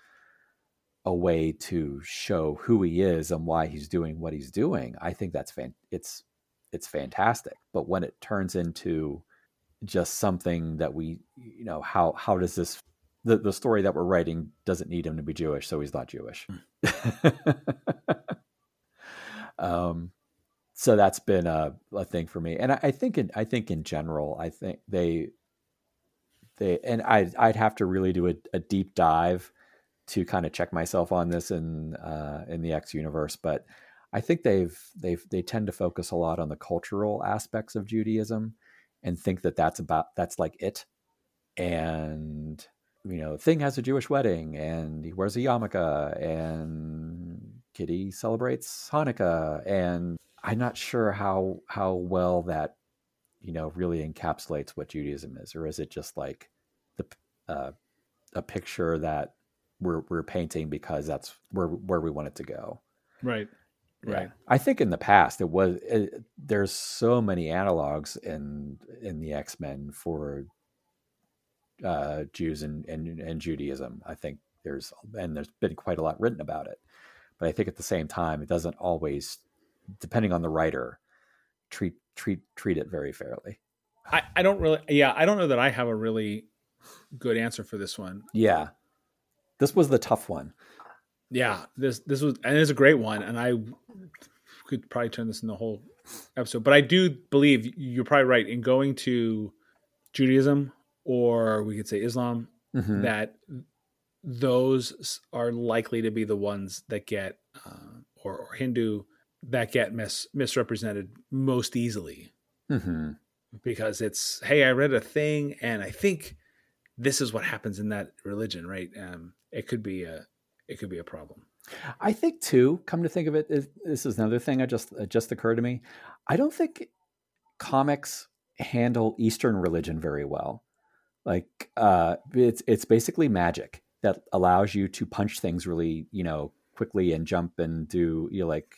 a way to show who he is and why he's doing what he's doing, I think that's fan- it's it's fantastic. But when it turns into just something that we you know how how does this the, the story that we're writing doesn't need him to be Jewish, so he's not Jewish. um, so that's been a, a thing for me, and I, I think in I think in general, I think they they and I I'd have to really do a, a deep dive to kind of check myself on this in uh, in the X universe, but I think they've they've they tend to focus a lot on the cultural aspects of Judaism and think that that's about that's like it. And you know thing has a jewish wedding and he wears a yarmulke and kitty celebrates hanukkah and i'm not sure how how well that you know really encapsulates what judaism is or is it just like the uh, a picture that we're we're painting because that's where where we want it to go Right. Right. I think in the past it was it, there's so many analogs in in the X Men for uh, Jews and, and and Judaism. I think there's and there's been quite a lot written about it, but I think at the same time it doesn't always, depending on the writer, treat treat treat it very fairly. I, I don't really, yeah, I don't know that I have a really good answer for this one. Yeah, this was the tough one. Yeah, this this was and it's a great one, and I could probably turn this in the whole episode. But I do believe you're probably right in going to Judaism or we could say Islam Mhm. that those are likely to be the ones that get uh, or, or Hindu that get mis- misrepresented most easily Mhm. because it's hey I read a thing and I think this is what happens in that religion right um, it could be a it could be a problem I think too. Come to think of it this is another thing. I just it just occurred to me. I don't think comics handle Eastern religion very well. Like uh, it's it's basically magic that allows you to punch things really you know quickly and jump and do you know, like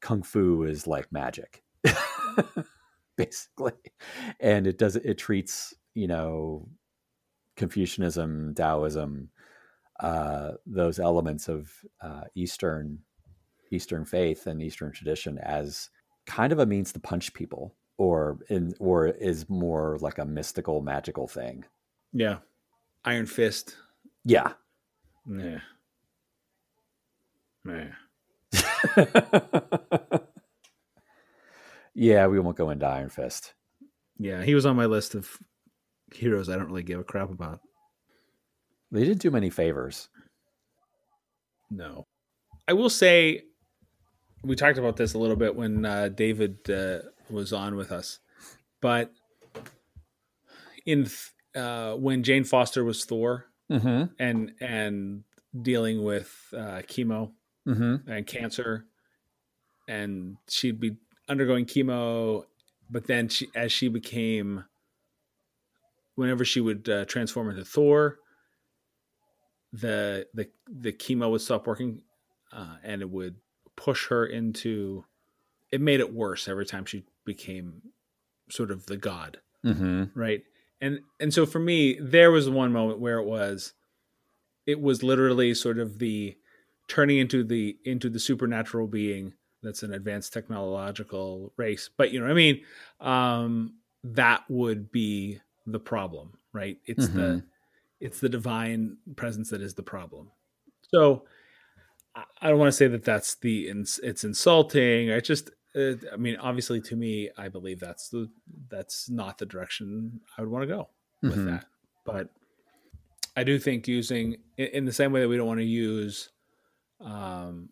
kung fu is like magic, basically, and it does it treats you know Confucianism, Taoism, uh, those elements of uh, Eastern Eastern faith and Eastern tradition as kind of a means to punch people, or in or is more like a mystical, magical thing. yeah Iron Fist. Yeah. Nah. Nah. yeah, we won't go into Iron Fist. Yeah, he was on my list of heroes I don't really give a crap about. They didn't do many favors. No. I will say we talked about this a little bit when uh, David uh, was on with us, but in uh, when Jane Foster was Thor Mm-hmm. and and dealing with uh, chemo Mm-hmm. and cancer, and she'd be undergoing chemo, but then she as she became, whenever she would uh, transform into Thor, the the the chemo would stop working, uh, and it would push her into. It made it worse every time she became sort of the god Mm-hmm. right and and so for me there was one moment where it was it was literally sort of the turning into the into the supernatural being that's an advanced technological race. But you know what i mean? Um that would be the problem right? It's the Mhm. it's the divine presence that is the problem. So I- i don't want to say that that's the it's insulting. I just uh, i mean obviously to me i believe that's the that's not the direction i would want to go with Mhm. that but i do think using in, the same way that we don't want to use um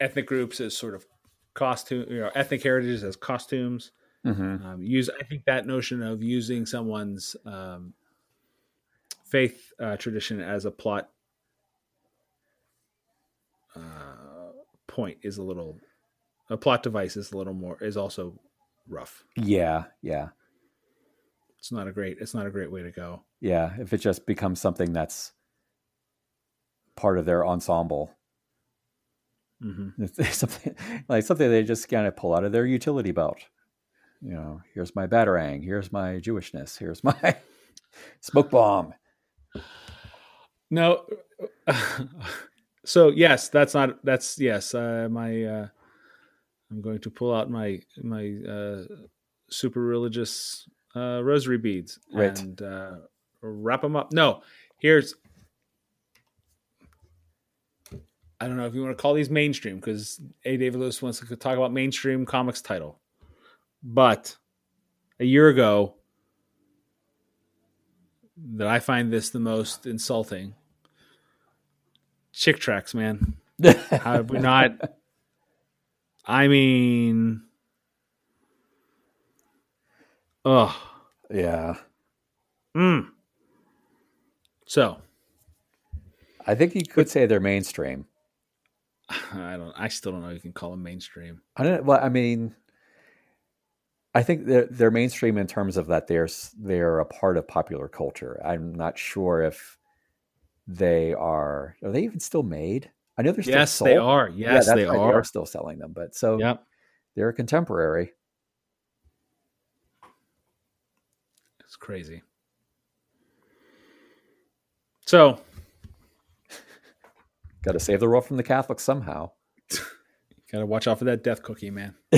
ethnic groups as sort of costume you know ethnic heritage as costumes Mm-hmm. um, use i think that notion of using someone's um, faith uh, tradition as a plot uh, point is a little a plot device is a little more is also rough Yeah, yeah, it's not a great it's not a great way to go yeah. If it just becomes something that's part of their ensemble, hmm It's something like something they just kind of pull out of their utility belt. You know, here's my batarang, here's my Jewishness, here's my smoke bomb. no so yes that's not that's yes uh, my uh, i'm going to pull out my my uh, super religious uh, rosary beads Right. and uh, wrap them up. No here's i don't know if you want to call these mainstream because a. David lewis wants to talk about mainstream comics title. But a year ago that i find this the most insulting Chick tracts man. How have we not i mean oh yeah, mm. so I think you could say they're mainstream. i don't i still don't know you can call them mainstream I don't. Well, I mean, I think they're they're mainstream in terms of that they're they're a part of popular culture. I'm not sure if they are. Are they even still made? I know they're still yes sold. they are. Yeah, yes that's they right, are still selling them, but so yep. they're a contemporary. it's crazy. So Got to save the world from the Catholics somehow. gotta watch out for that death cookie man.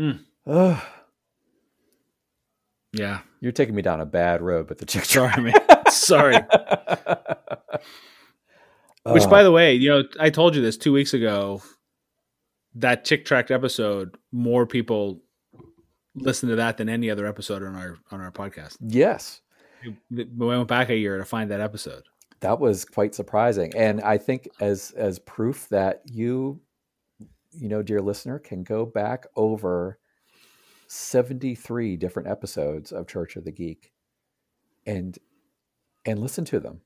Hmm. Ugh, yeah you're taking me down a bad road with the chick sorry man sorry Which, uh, by the way, you know, I told you this two weeks ago. That Chick tract episode, more people listen to that than any other episode on our on our podcast. yes, We went back a year to find that episode. that was quite surprising, and I think as as proof that you, you know, dear listener, can go back over seventy three different episodes of Church of the Geek, and and listen to them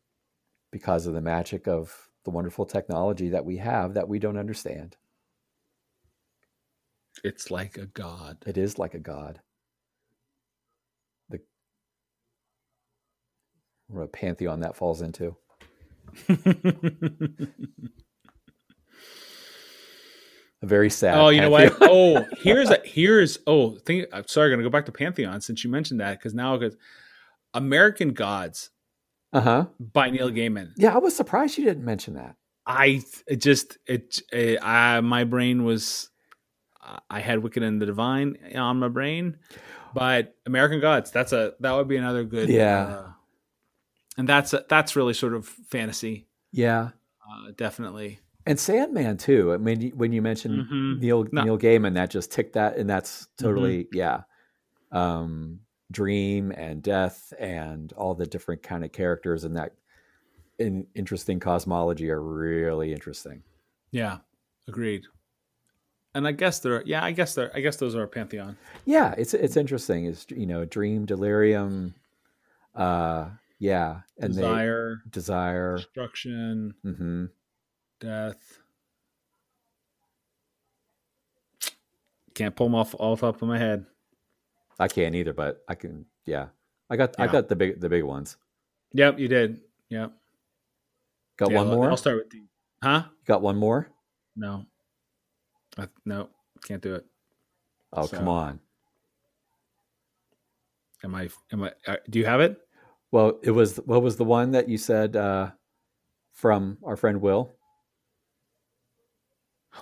because of the magic of the wonderful technology that we have that we don't understand. It's like a god. It is like a god. The what a pantheon that falls into. Very sad. oh, you know what? Oh, here's a here's oh, think. I'm sorry, gonna go back to Pantheon since you mentioned that because now because American Gods Uh huh. by Neil Gaiman. Yeah, I was surprised you didn't mention that. I it just it, it I, my brain was I had Wicked and the Divine on my brain, but American Gods. That's a that would be another good. Yeah. uh, and that's that's really sort of fantasy, Yeah. uh, definitely. And Sandman too. I mean, when you mentioned Mhm. Neil No. Neil Gaiman, that just ticked that, and that's totally yeah. Um, dream and death and all the different kind of characters and that in interesting cosmology are really interesting. Yeah, agreed. And I guess there, yeah, I guess there, I guess those are a pantheon. Yeah, it's it's interesting. It's you know, dream, delirium, uh, yeah, and Desire, they desire. destruction, hmm death. Can't pull them off all top of my head. I can't either, but I can. Yeah, I got I got the big the big ones. Yep, you did. Yep. Got Yeah, one more. I'll start with the. Huh? Got one more. No. I, no, can't do it. Oh So- come on. Am I? Am I? Uh, do you have it? Well, it was what was the one that you said uh, from our friend Will?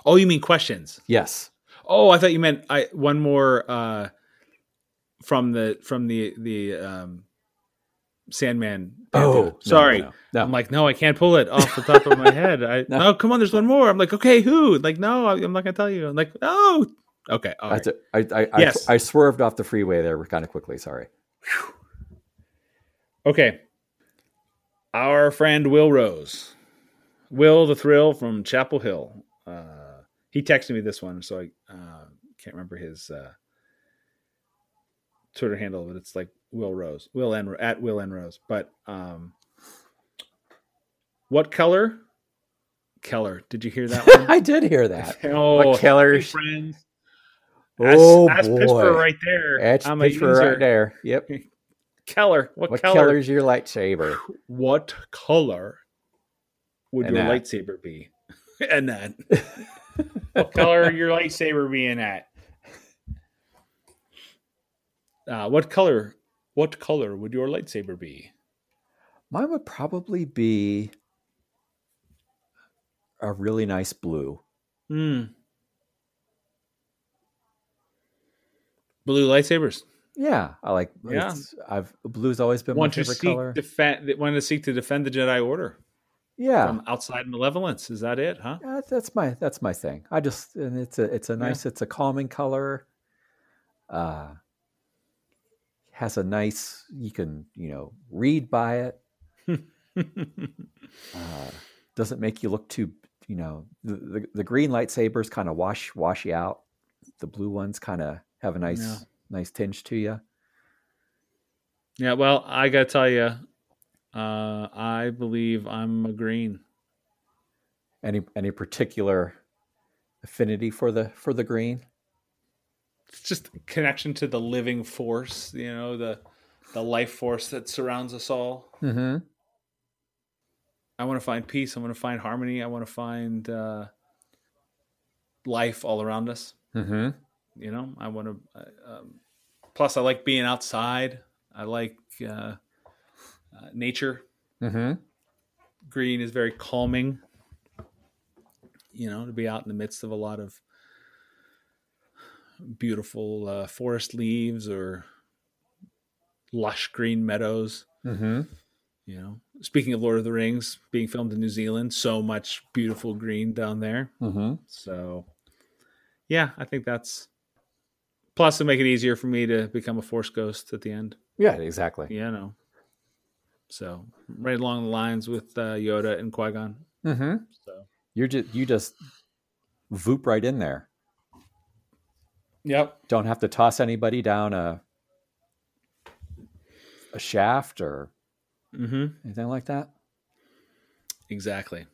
Oh, you mean questions? Yes. Oh, I thought you meant I one more uh from the from the the um Sandman. No, sorry. no, no. I'm like, no, I can't pull it off the top of my head. I No. oh, come on, there's one more. I'm like, okay, who? Like, no, I- I'm not gonna tell you. I'm like, oh, okay, all I, right. I, I, I, Yes. I swerved off the freeway there kind of quickly. Sorry. okay. Our friend Will Rose, Will the Thrill from Chapel Hill. Uh, he texted me this one, so I uh, can't remember his uh, Twitter handle, but it's like Will Rose, Will N at Will N Rose. But um, what color? Keller. Did you hear that one? I did hear that. oh, What color? hey, friends. That's, Oh that's boy, Pittsburgh right there. That's I'm a user. right there. Yep. Keller. What, What color? color's your lightsaber? What color would And your that. lightsaber be? and that. What color your lightsaber being at? Uh, what color? What color would your lightsaber be? Mine would probably be a really nice blue. Hmm. Blue lightsabers. Yeah, I like. Yeah. I've blue's always been Want my to favorite seek color. defend. Want to seek to defend the Jedi Order yeah, from outside malevolence. Is that it? Huh? Yeah, that's my that's my thing. I just and it's a it's a nice it's a calming color. Uh has a nice you can, you know, read by it. Uh doesn't make you look too, you know, the the, the green lightsabers kind of wash wash you out. The blue ones kind of have a nice Yeah. nice tinge to you. Yeah, well, I gotta tell you, uh, I believe I'm a green. Any any particular affinity for the for the green? It's just connection to the living force, you know, the the life force that surrounds us all. Mm-hmm. I want to find peace. I want to find harmony. I want to find uh, life all around us. Mm-hmm. You know, I want to. Uh, um, plus, I like being outside. I like uh, uh, nature. Mm-hmm. green is very calming you know to be out in the midst of a lot of beautiful uh, forest leaves or lush green meadows Mm-hmm. you know speaking of lord of the rings being filmed in new zealand so much beautiful green down there Mm-hmm. so yeah i think that's plus to make it easier for me to become a force ghost at the end Yeah, exactly. Yeah, know so right along the lines with uh, yoda and qui-gon Mm-hmm. so You're just you just voop right in there. Yep. Don't have to toss anybody down a a shaft or Mm-hmm. anything like that. Exactly.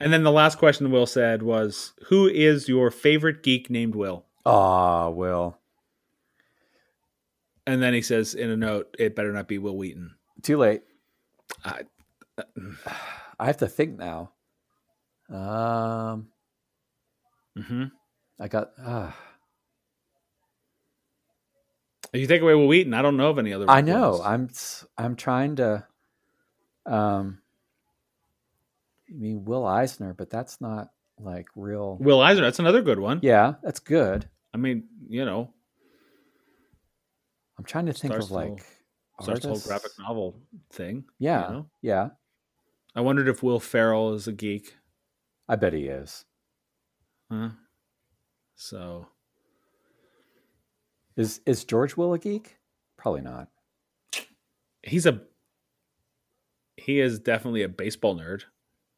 And then the last question Will said was, "Who is your favorite geek named Will?" Ah, Will. And then he says in a note, "It better not be Wil Wheaton." Too late. I, I have to think now. Um, hmm I got. If you take away Wil Wheaton, I don't know of any other. I know. I'm I'm trying to. Um, I mean Will Eisner, but that's not. like real. Will Eisner, that's another good one. Yeah, that's good. I mean, you know, I'm trying to think of like starts the whole graphic novel thing. Yeah, you know? yeah. I wondered if Will Ferrell is a geek. I bet he is. Huh? So Is is George Will a geek? Probably not. he's a he is definitely a baseball nerd.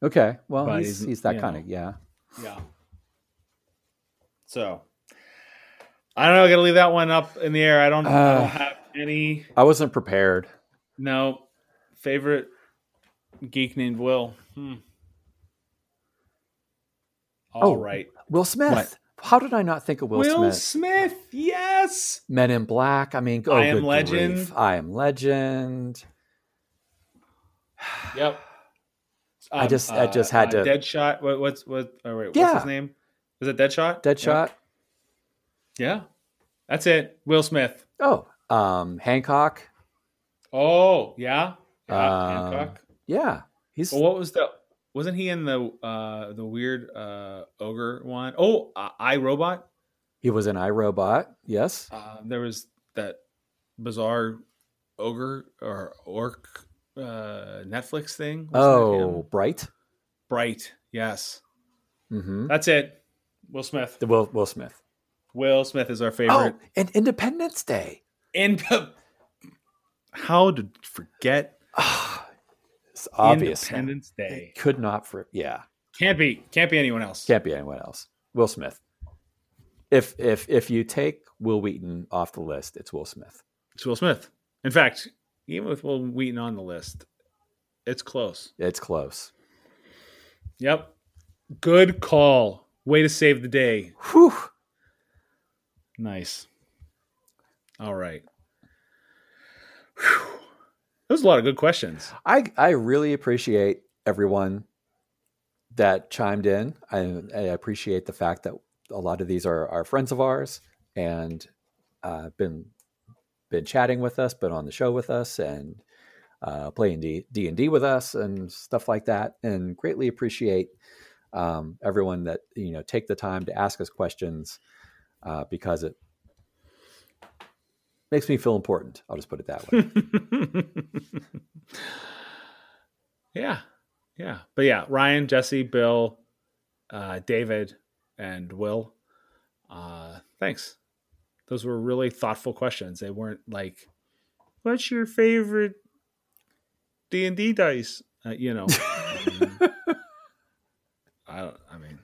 Okay, well he's he's- he's that kind know. of yeah. Yeah. So I don't know. I got to leave that one up in the air. I don't, I Uh. don't have any. I wasn't prepared. No favorite geek named Will. Hmm. Oh, right, Will Smith. What? How did I not think of Will, Will Smith? Smith. Yes. Men in Black. I mean, oh, I Am Legend. grief. I am Legend. Yep. I um, just- I uh, just had uh, to- Deadshot. What, what's what? Oh wait, what's Yeah. his name? Was it Deadshot? Deadshot. Yeah. yeah. That's it. Will Smith. Oh, um, Hancock. Oh yeah. Yeah. Um, Hancock. Yeah, he's Well, what was the? Wasn't he in the uh the weird uh ogre one? Oh, uh, I Robot. he was in iRobot. Yes. Uh, there was that bizarre ogre or orc uh Netflix thing. Oh. Bright. Bright. Yes, Mm-hmm. that's it. Will Smith. The Will Will Smith. Will Smith is our Oh, favorite. and Independence Day. And how to forget It's obvious. Independence Day? Could not for yeah. Can't be. Can't be anyone else. Can't be anyone else. Will Smith. If if if you take Wil Wheaton off the list, it's Will Smith. It's Will Smith. In fact, even with Wil Wheaton on the list, it's close. It's close. Yep. Good call. Way to save the day. Whew. Nice. All right. Whew. That was a lot of good questions. I I really appreciate everyone that chimed in. I, I appreciate the fact that a lot of these are, are friends of ours and uh, been been chatting with us, been on the show with us, and uh, playing D and D with us and stuff like that. And greatly appreciate um, everyone that you know take the time to ask us questions uh, because it makes me feel important. I'll just put it that way. yeah. Yeah. But yeah, Ryan, Jesse, Bill, uh, David, and Will. Uh, thanks. Those were really thoughtful questions. They weren't like, "What's your favorite D and D dice?" Uh, you know. I don't. I mean,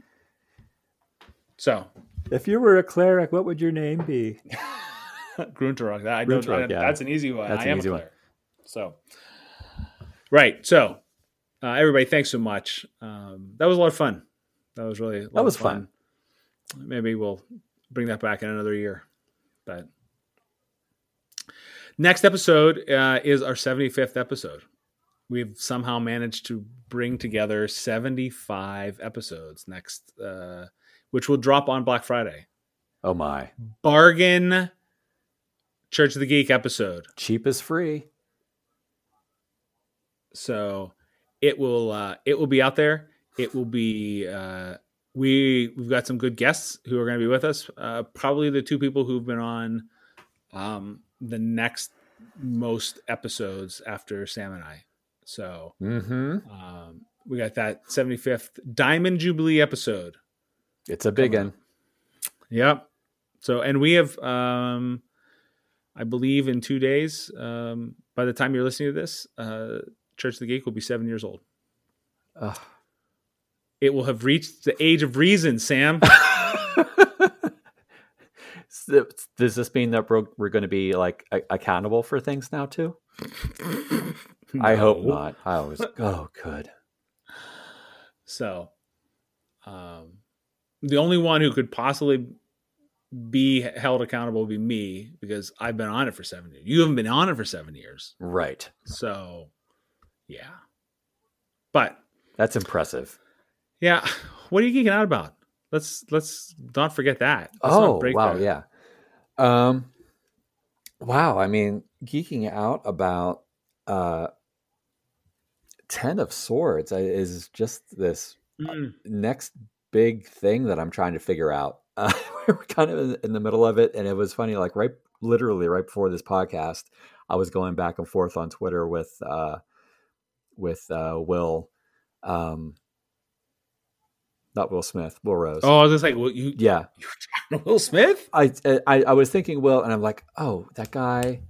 so if you were a cleric, what would your name be? Grunterog. That I know. Grunterog, yeah. That's an easy one. That's I an am easy a one. So, right. So, uh, everybody, thanks so much. Um, that was a lot of fun. That was really a lot That was of fun. Maybe we'll bring that back in another year. But next episode uh, is our 75th episode. We've somehow managed to bring together 75 episodes next, uh, which will drop on Black Friday. Oh my, Bargain Church of the Geek episode. cheap is free. So it will uh, it will be out there. It will be uh, we we've got some good guests who are going to be with us. Uh, probably the two people who've been on um, the next most episodes after Sam and I. So Mm-hmm. um, we got that 75th Diamond Jubilee episode. It's a big one. Yep. So and we have um I believe in 2 days um by the time you're listening to this, uh Church of the Geek will be 7 years old. Ugh. It will have reached the age of reason, Sam. So, Does this mean that we're, we're going to be like a- accountable for things now too? I hope not. I always oh good. So, um, the only one who could possibly be held accountable would be me because I've been on it for seven years. You haven't been on it for seven years. Right. So, yeah. But That's impressive. yeah, what are you geeking out about? Let's let's not forget that. Let's oh wow, that. yeah. Um, wow. I mean, geeking out about uh, Ten of Swords is just this Mm, next big thing that I'm trying to figure out. Uh, we're kind of in, in the middle of it, and it was funny. Like right, literally right before this podcast, I was going back and forth on Twitter with uh, with uh, Will, um, not Will Smith, Will Rose. Oh, I was just like, well, you, yeah, you were talking to Will Smith? I, I I was thinking Will, and I'm like, oh, that guy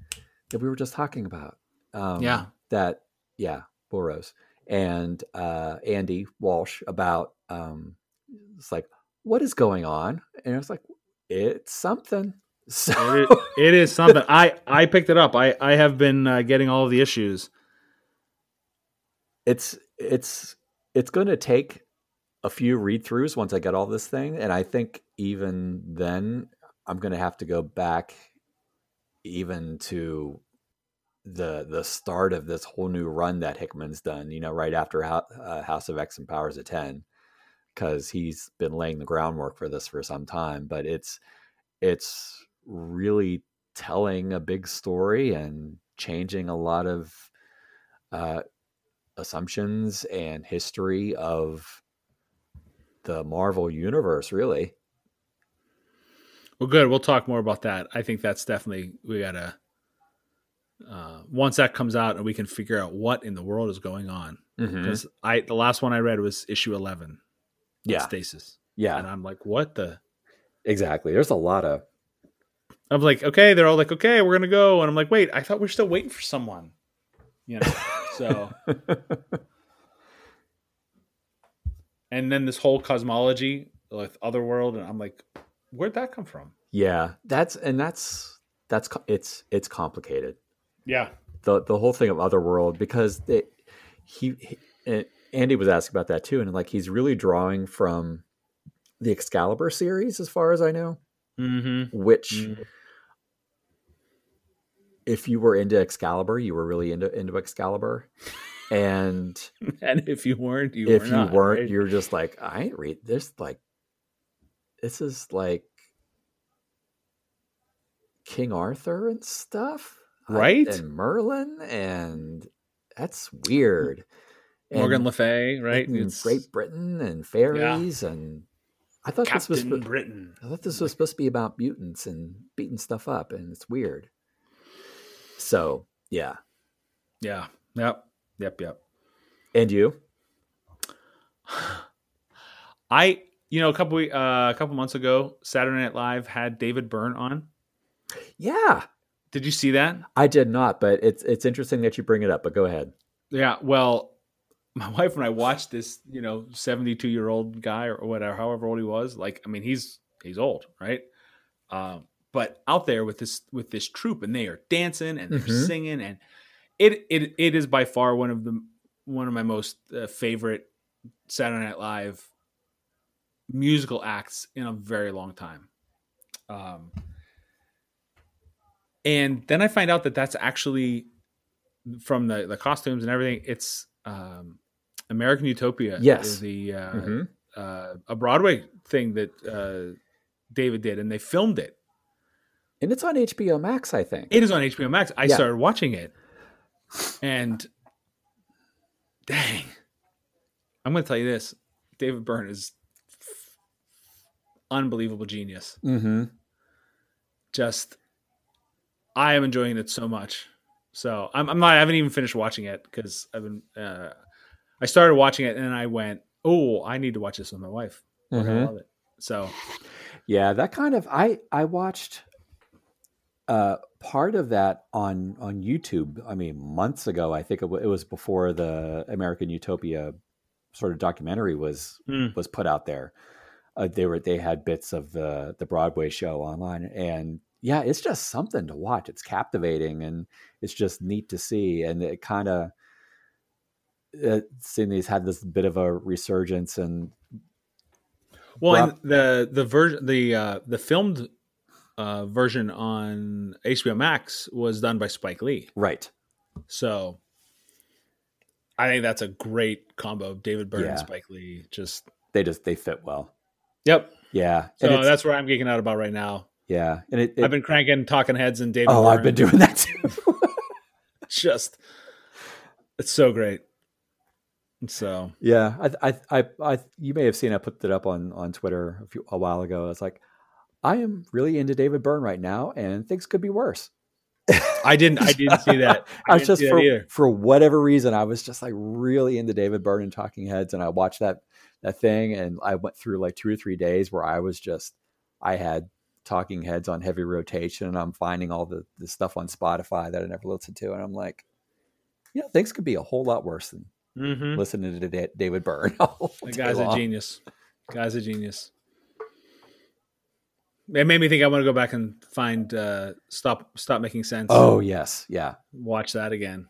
that we were just talking about. Um, Yeah. that yeah, Will Rose and uh, Andy Walsh about um, it's like what is going on, and it's like it's something. So It, it is something. I I picked it up. I I have been uh, getting all of the issues. it's it's it's going to take a few read throughs once I get all this thing, and I think even then I'm going to have to go back even to the the start of this whole new run that Hickman's done. You know, right after Ho- uh, House of X and Powers of Ten, because he's been laying the groundwork for this for some time. But it's it's really telling a big story and changing a lot of uh, assumptions and history of the Marvel universe, really. Well, good. We'll talk more about that. I think that's definitely we gotta. Uh, once that comes out and we can figure out what in the world is going on, Mm-hmm. because I the last one I read was issue eleven, Yeah, Stasis, yeah, and I'm like, what the? exactly. There's a lot of I'm like, okay, they're all like, okay, we're gonna go, and I'm like, wait, I thought we are still waiting for someone, you know. so, and then this whole cosmology with Otherworld, and I'm like, where'd that come from? yeah, that's and that's that's it's it's complicated. Yeah, the the whole thing of Otherworld because it, he, he uh, Andy was asking about that too, and like he's really drawing from the Excalibur series, as far as I know, mm-hmm. which. If you were into Excalibur, you were really into into Excalibur, and and if you weren't, you if were not, you weren't, right? you're just like, I ain't read this. Like, this is like King Arthur and stuff, I- Right? and Merlin, and that's weird. Morgan Le Fay, right? and It's Great Britain and fairies, and I thought this was. Captain Britain. I thought this was supposed to be about mutants and beating stuff up, and it's weird. So yeah, Yeah. Yep. Yep. Yep. and you? I, you know, a couple uh, a couple months ago, Saturday Night Live had David Byrne on. Yeah, Did you see that? I did not, but it's it's interesting that you bring it up. But go ahead. Yeah. Well, my wife and I watched this, you know, seventy-two year old guy or whatever, however old he was. Like, I mean, he's he's old, right? Um, but out there with this with this troupe, and they are dancing and they're Mhm. singing, and it it it is by far one of the one of my most uh, favorite Saturday Night Live musical acts in a very long time. Um, and then I find out that that's actually from the the costumes and everything. It's um, American Utopia. Yes. is the uh, Mhm. uh, a Broadway thing that uh, David did, and they filmed it. And it's on HBO Max, I think. It is on HBO Max. I Yeah. started watching it, and dang, I'm going to tell you this: David Byrne is unbelievable genius. mm-hmm. Just, I am enjoying it so much. So I'm, I'm not. I haven't even finished watching it because I've been. Uh, I started watching it and I went, "Oh, I need to watch this with my wife. I Mhm. love it." So Yeah, that kind of I I watched uh part of that on on YouTube. I mean, months ago. I think it, w- it was before the American Utopia sort of documentary was Mm. was put out there. Uh, they were they had bits of the the Broadway show online, and yeah, it's just something to watch. It's captivating, and it's just neat to see. And it kind of uh, these had this bit of a resurgence, and Well, Rob- and the the version the uh, the filmed uh, version on HBO Max was done by Spike Lee. right, So I think that's a great combo. David Byrne Yeah. and Spike Lee. Just they just they fit well. yep. Yeah, So that's where I'm geeking out about right now. yeah, and it, it I've been cranking Talking Heads and David. Oh, Byrne. I've been doing that too. just. It's so great. So yeah, I, I, I, I, you may have seen I put it up on on Twitter a, few, a while ago. It's like I am really into David Byrne right now, and things could be worse. I didn't. I didn't see that. I, I was just for for whatever reason, I was just like really into David Byrne and Talking Heads, and I watched that that thing, and I went through like two or three days where I was just I had Talking Heads on heavy rotation, and I'm finding all the the stuff on Spotify that I never listened to, and I'm like, you know, things could be a whole lot worse than mm-hmm. listening to David Byrne. the guy's a genius. Guy's a genius. It made me think I want to go back and find uh, stop stop making sense. Oh yes, yeah. Watch that again.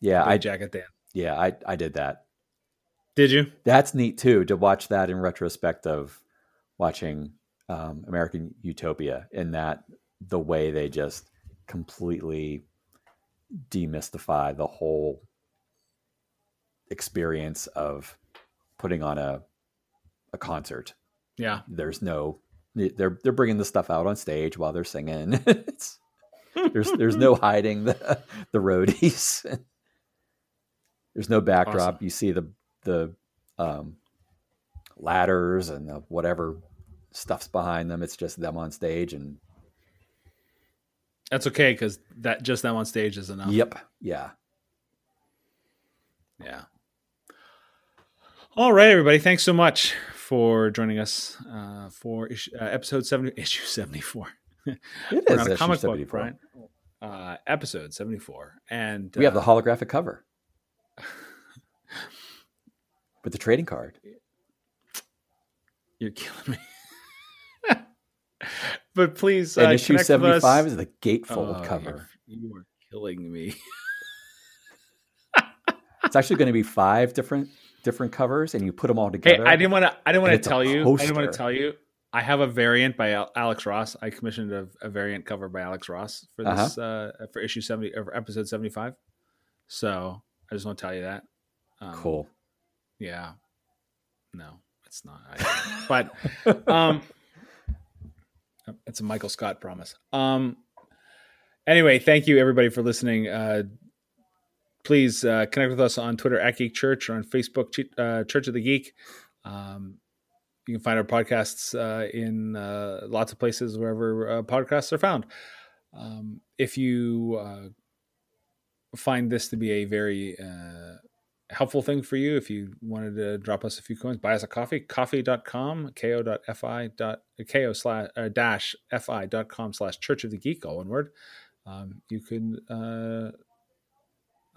Yeah, Big I Jacket Dan. Yeah, I I did that. Did you? That's neat too to watch that in retrospect of watching um, American Utopia in that the way they just completely demystify the whole experience of putting on a a concert. Yeah. There's no they're they're bringing the stuff out on stage while they're singing. it's there's there's no hiding the the roadies. there's no backdrop. Awesome. You see the the um, ladders and the whatever stuff's behind them. It's just them on stage and that's okay because that just them on stage is enough. Yep. Yeah. Yeah. All right, everybody. Thanks so much for joining us uh, for issue, uh, episode 70, issue 74. It is a comic 74. book, Brian. Uh, episode 74. And we have the uh, holographic cover with the trading card. You're killing me. but please, and uh, issue 75 is the gatefold oh, cover. You are killing me. it's actually going to be five different different covers and you put them all together. Hey, I didn't want to. I didn't want to tell you. I didn't want to tell you. I have a variant by Alex Ross. I commissioned a, a variant cover by Alex Ross for this uh-huh. uh, for issue seventy or episode seventy five. So I just want to tell you that. Um, cool. Yeah. No, it's not. I, but um, it's a Michael Scott promise. Um. Anyway, thank you everybody for listening. Uh, please uh, connect with us on Twitter at Geek Church or on Facebook, uh, Church of the Geek. Um, you can find our podcasts uh, in uh, lots of places wherever uh, podcasts are found. Um, if you uh, find this to be a very helpful thing for you, if you wanted to drop us a few coins, buy us a coffee, ko.com, ko.fi ko slash, dash fi dot com slash church of the geek, all one word. Um, you can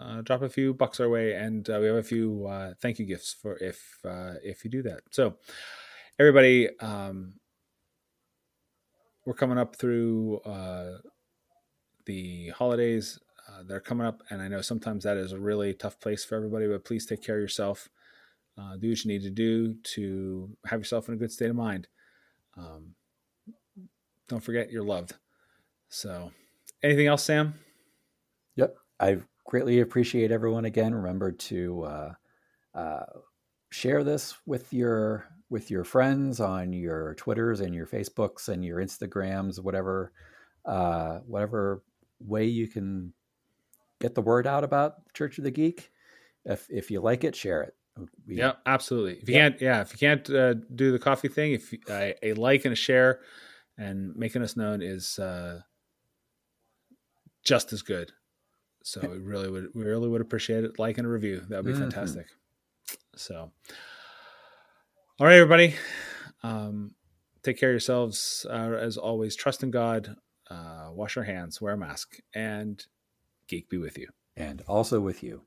uh, drop a few bucks our way, and uh, we have a few uh, thank you gifts for if uh, if you do that. So, everybody, um, we're coming up through uh, the holidays. Uh, they're coming up, and I know sometimes that is a really tough place for everybody. But please take care of yourself. do what you need to do to have yourself in a good state of mind. Um, don't forget you're loved. So, anything else, Sam? Yep, I've greatly appreciate everyone again. Remember to uh, uh, share this with your with your friends on your Twitters and your Facebooks and your Instagrams, whatever uh, whatever way you can get the word out about Church of the Geek. If if you like it, share it. We, yeah, absolutely. If you yeah. can't, yeah, if you can't uh, do the coffee thing, if uh, a like and a share and making us known is uh, just as good. So we really would we really would appreciate it. Like and a review. That would be mm-hmm. fantastic. So all right, everybody. Um, take care of yourselves. Uh, as always, trust in God, uh, wash your hands, wear a mask, and geek be with you. And also with you.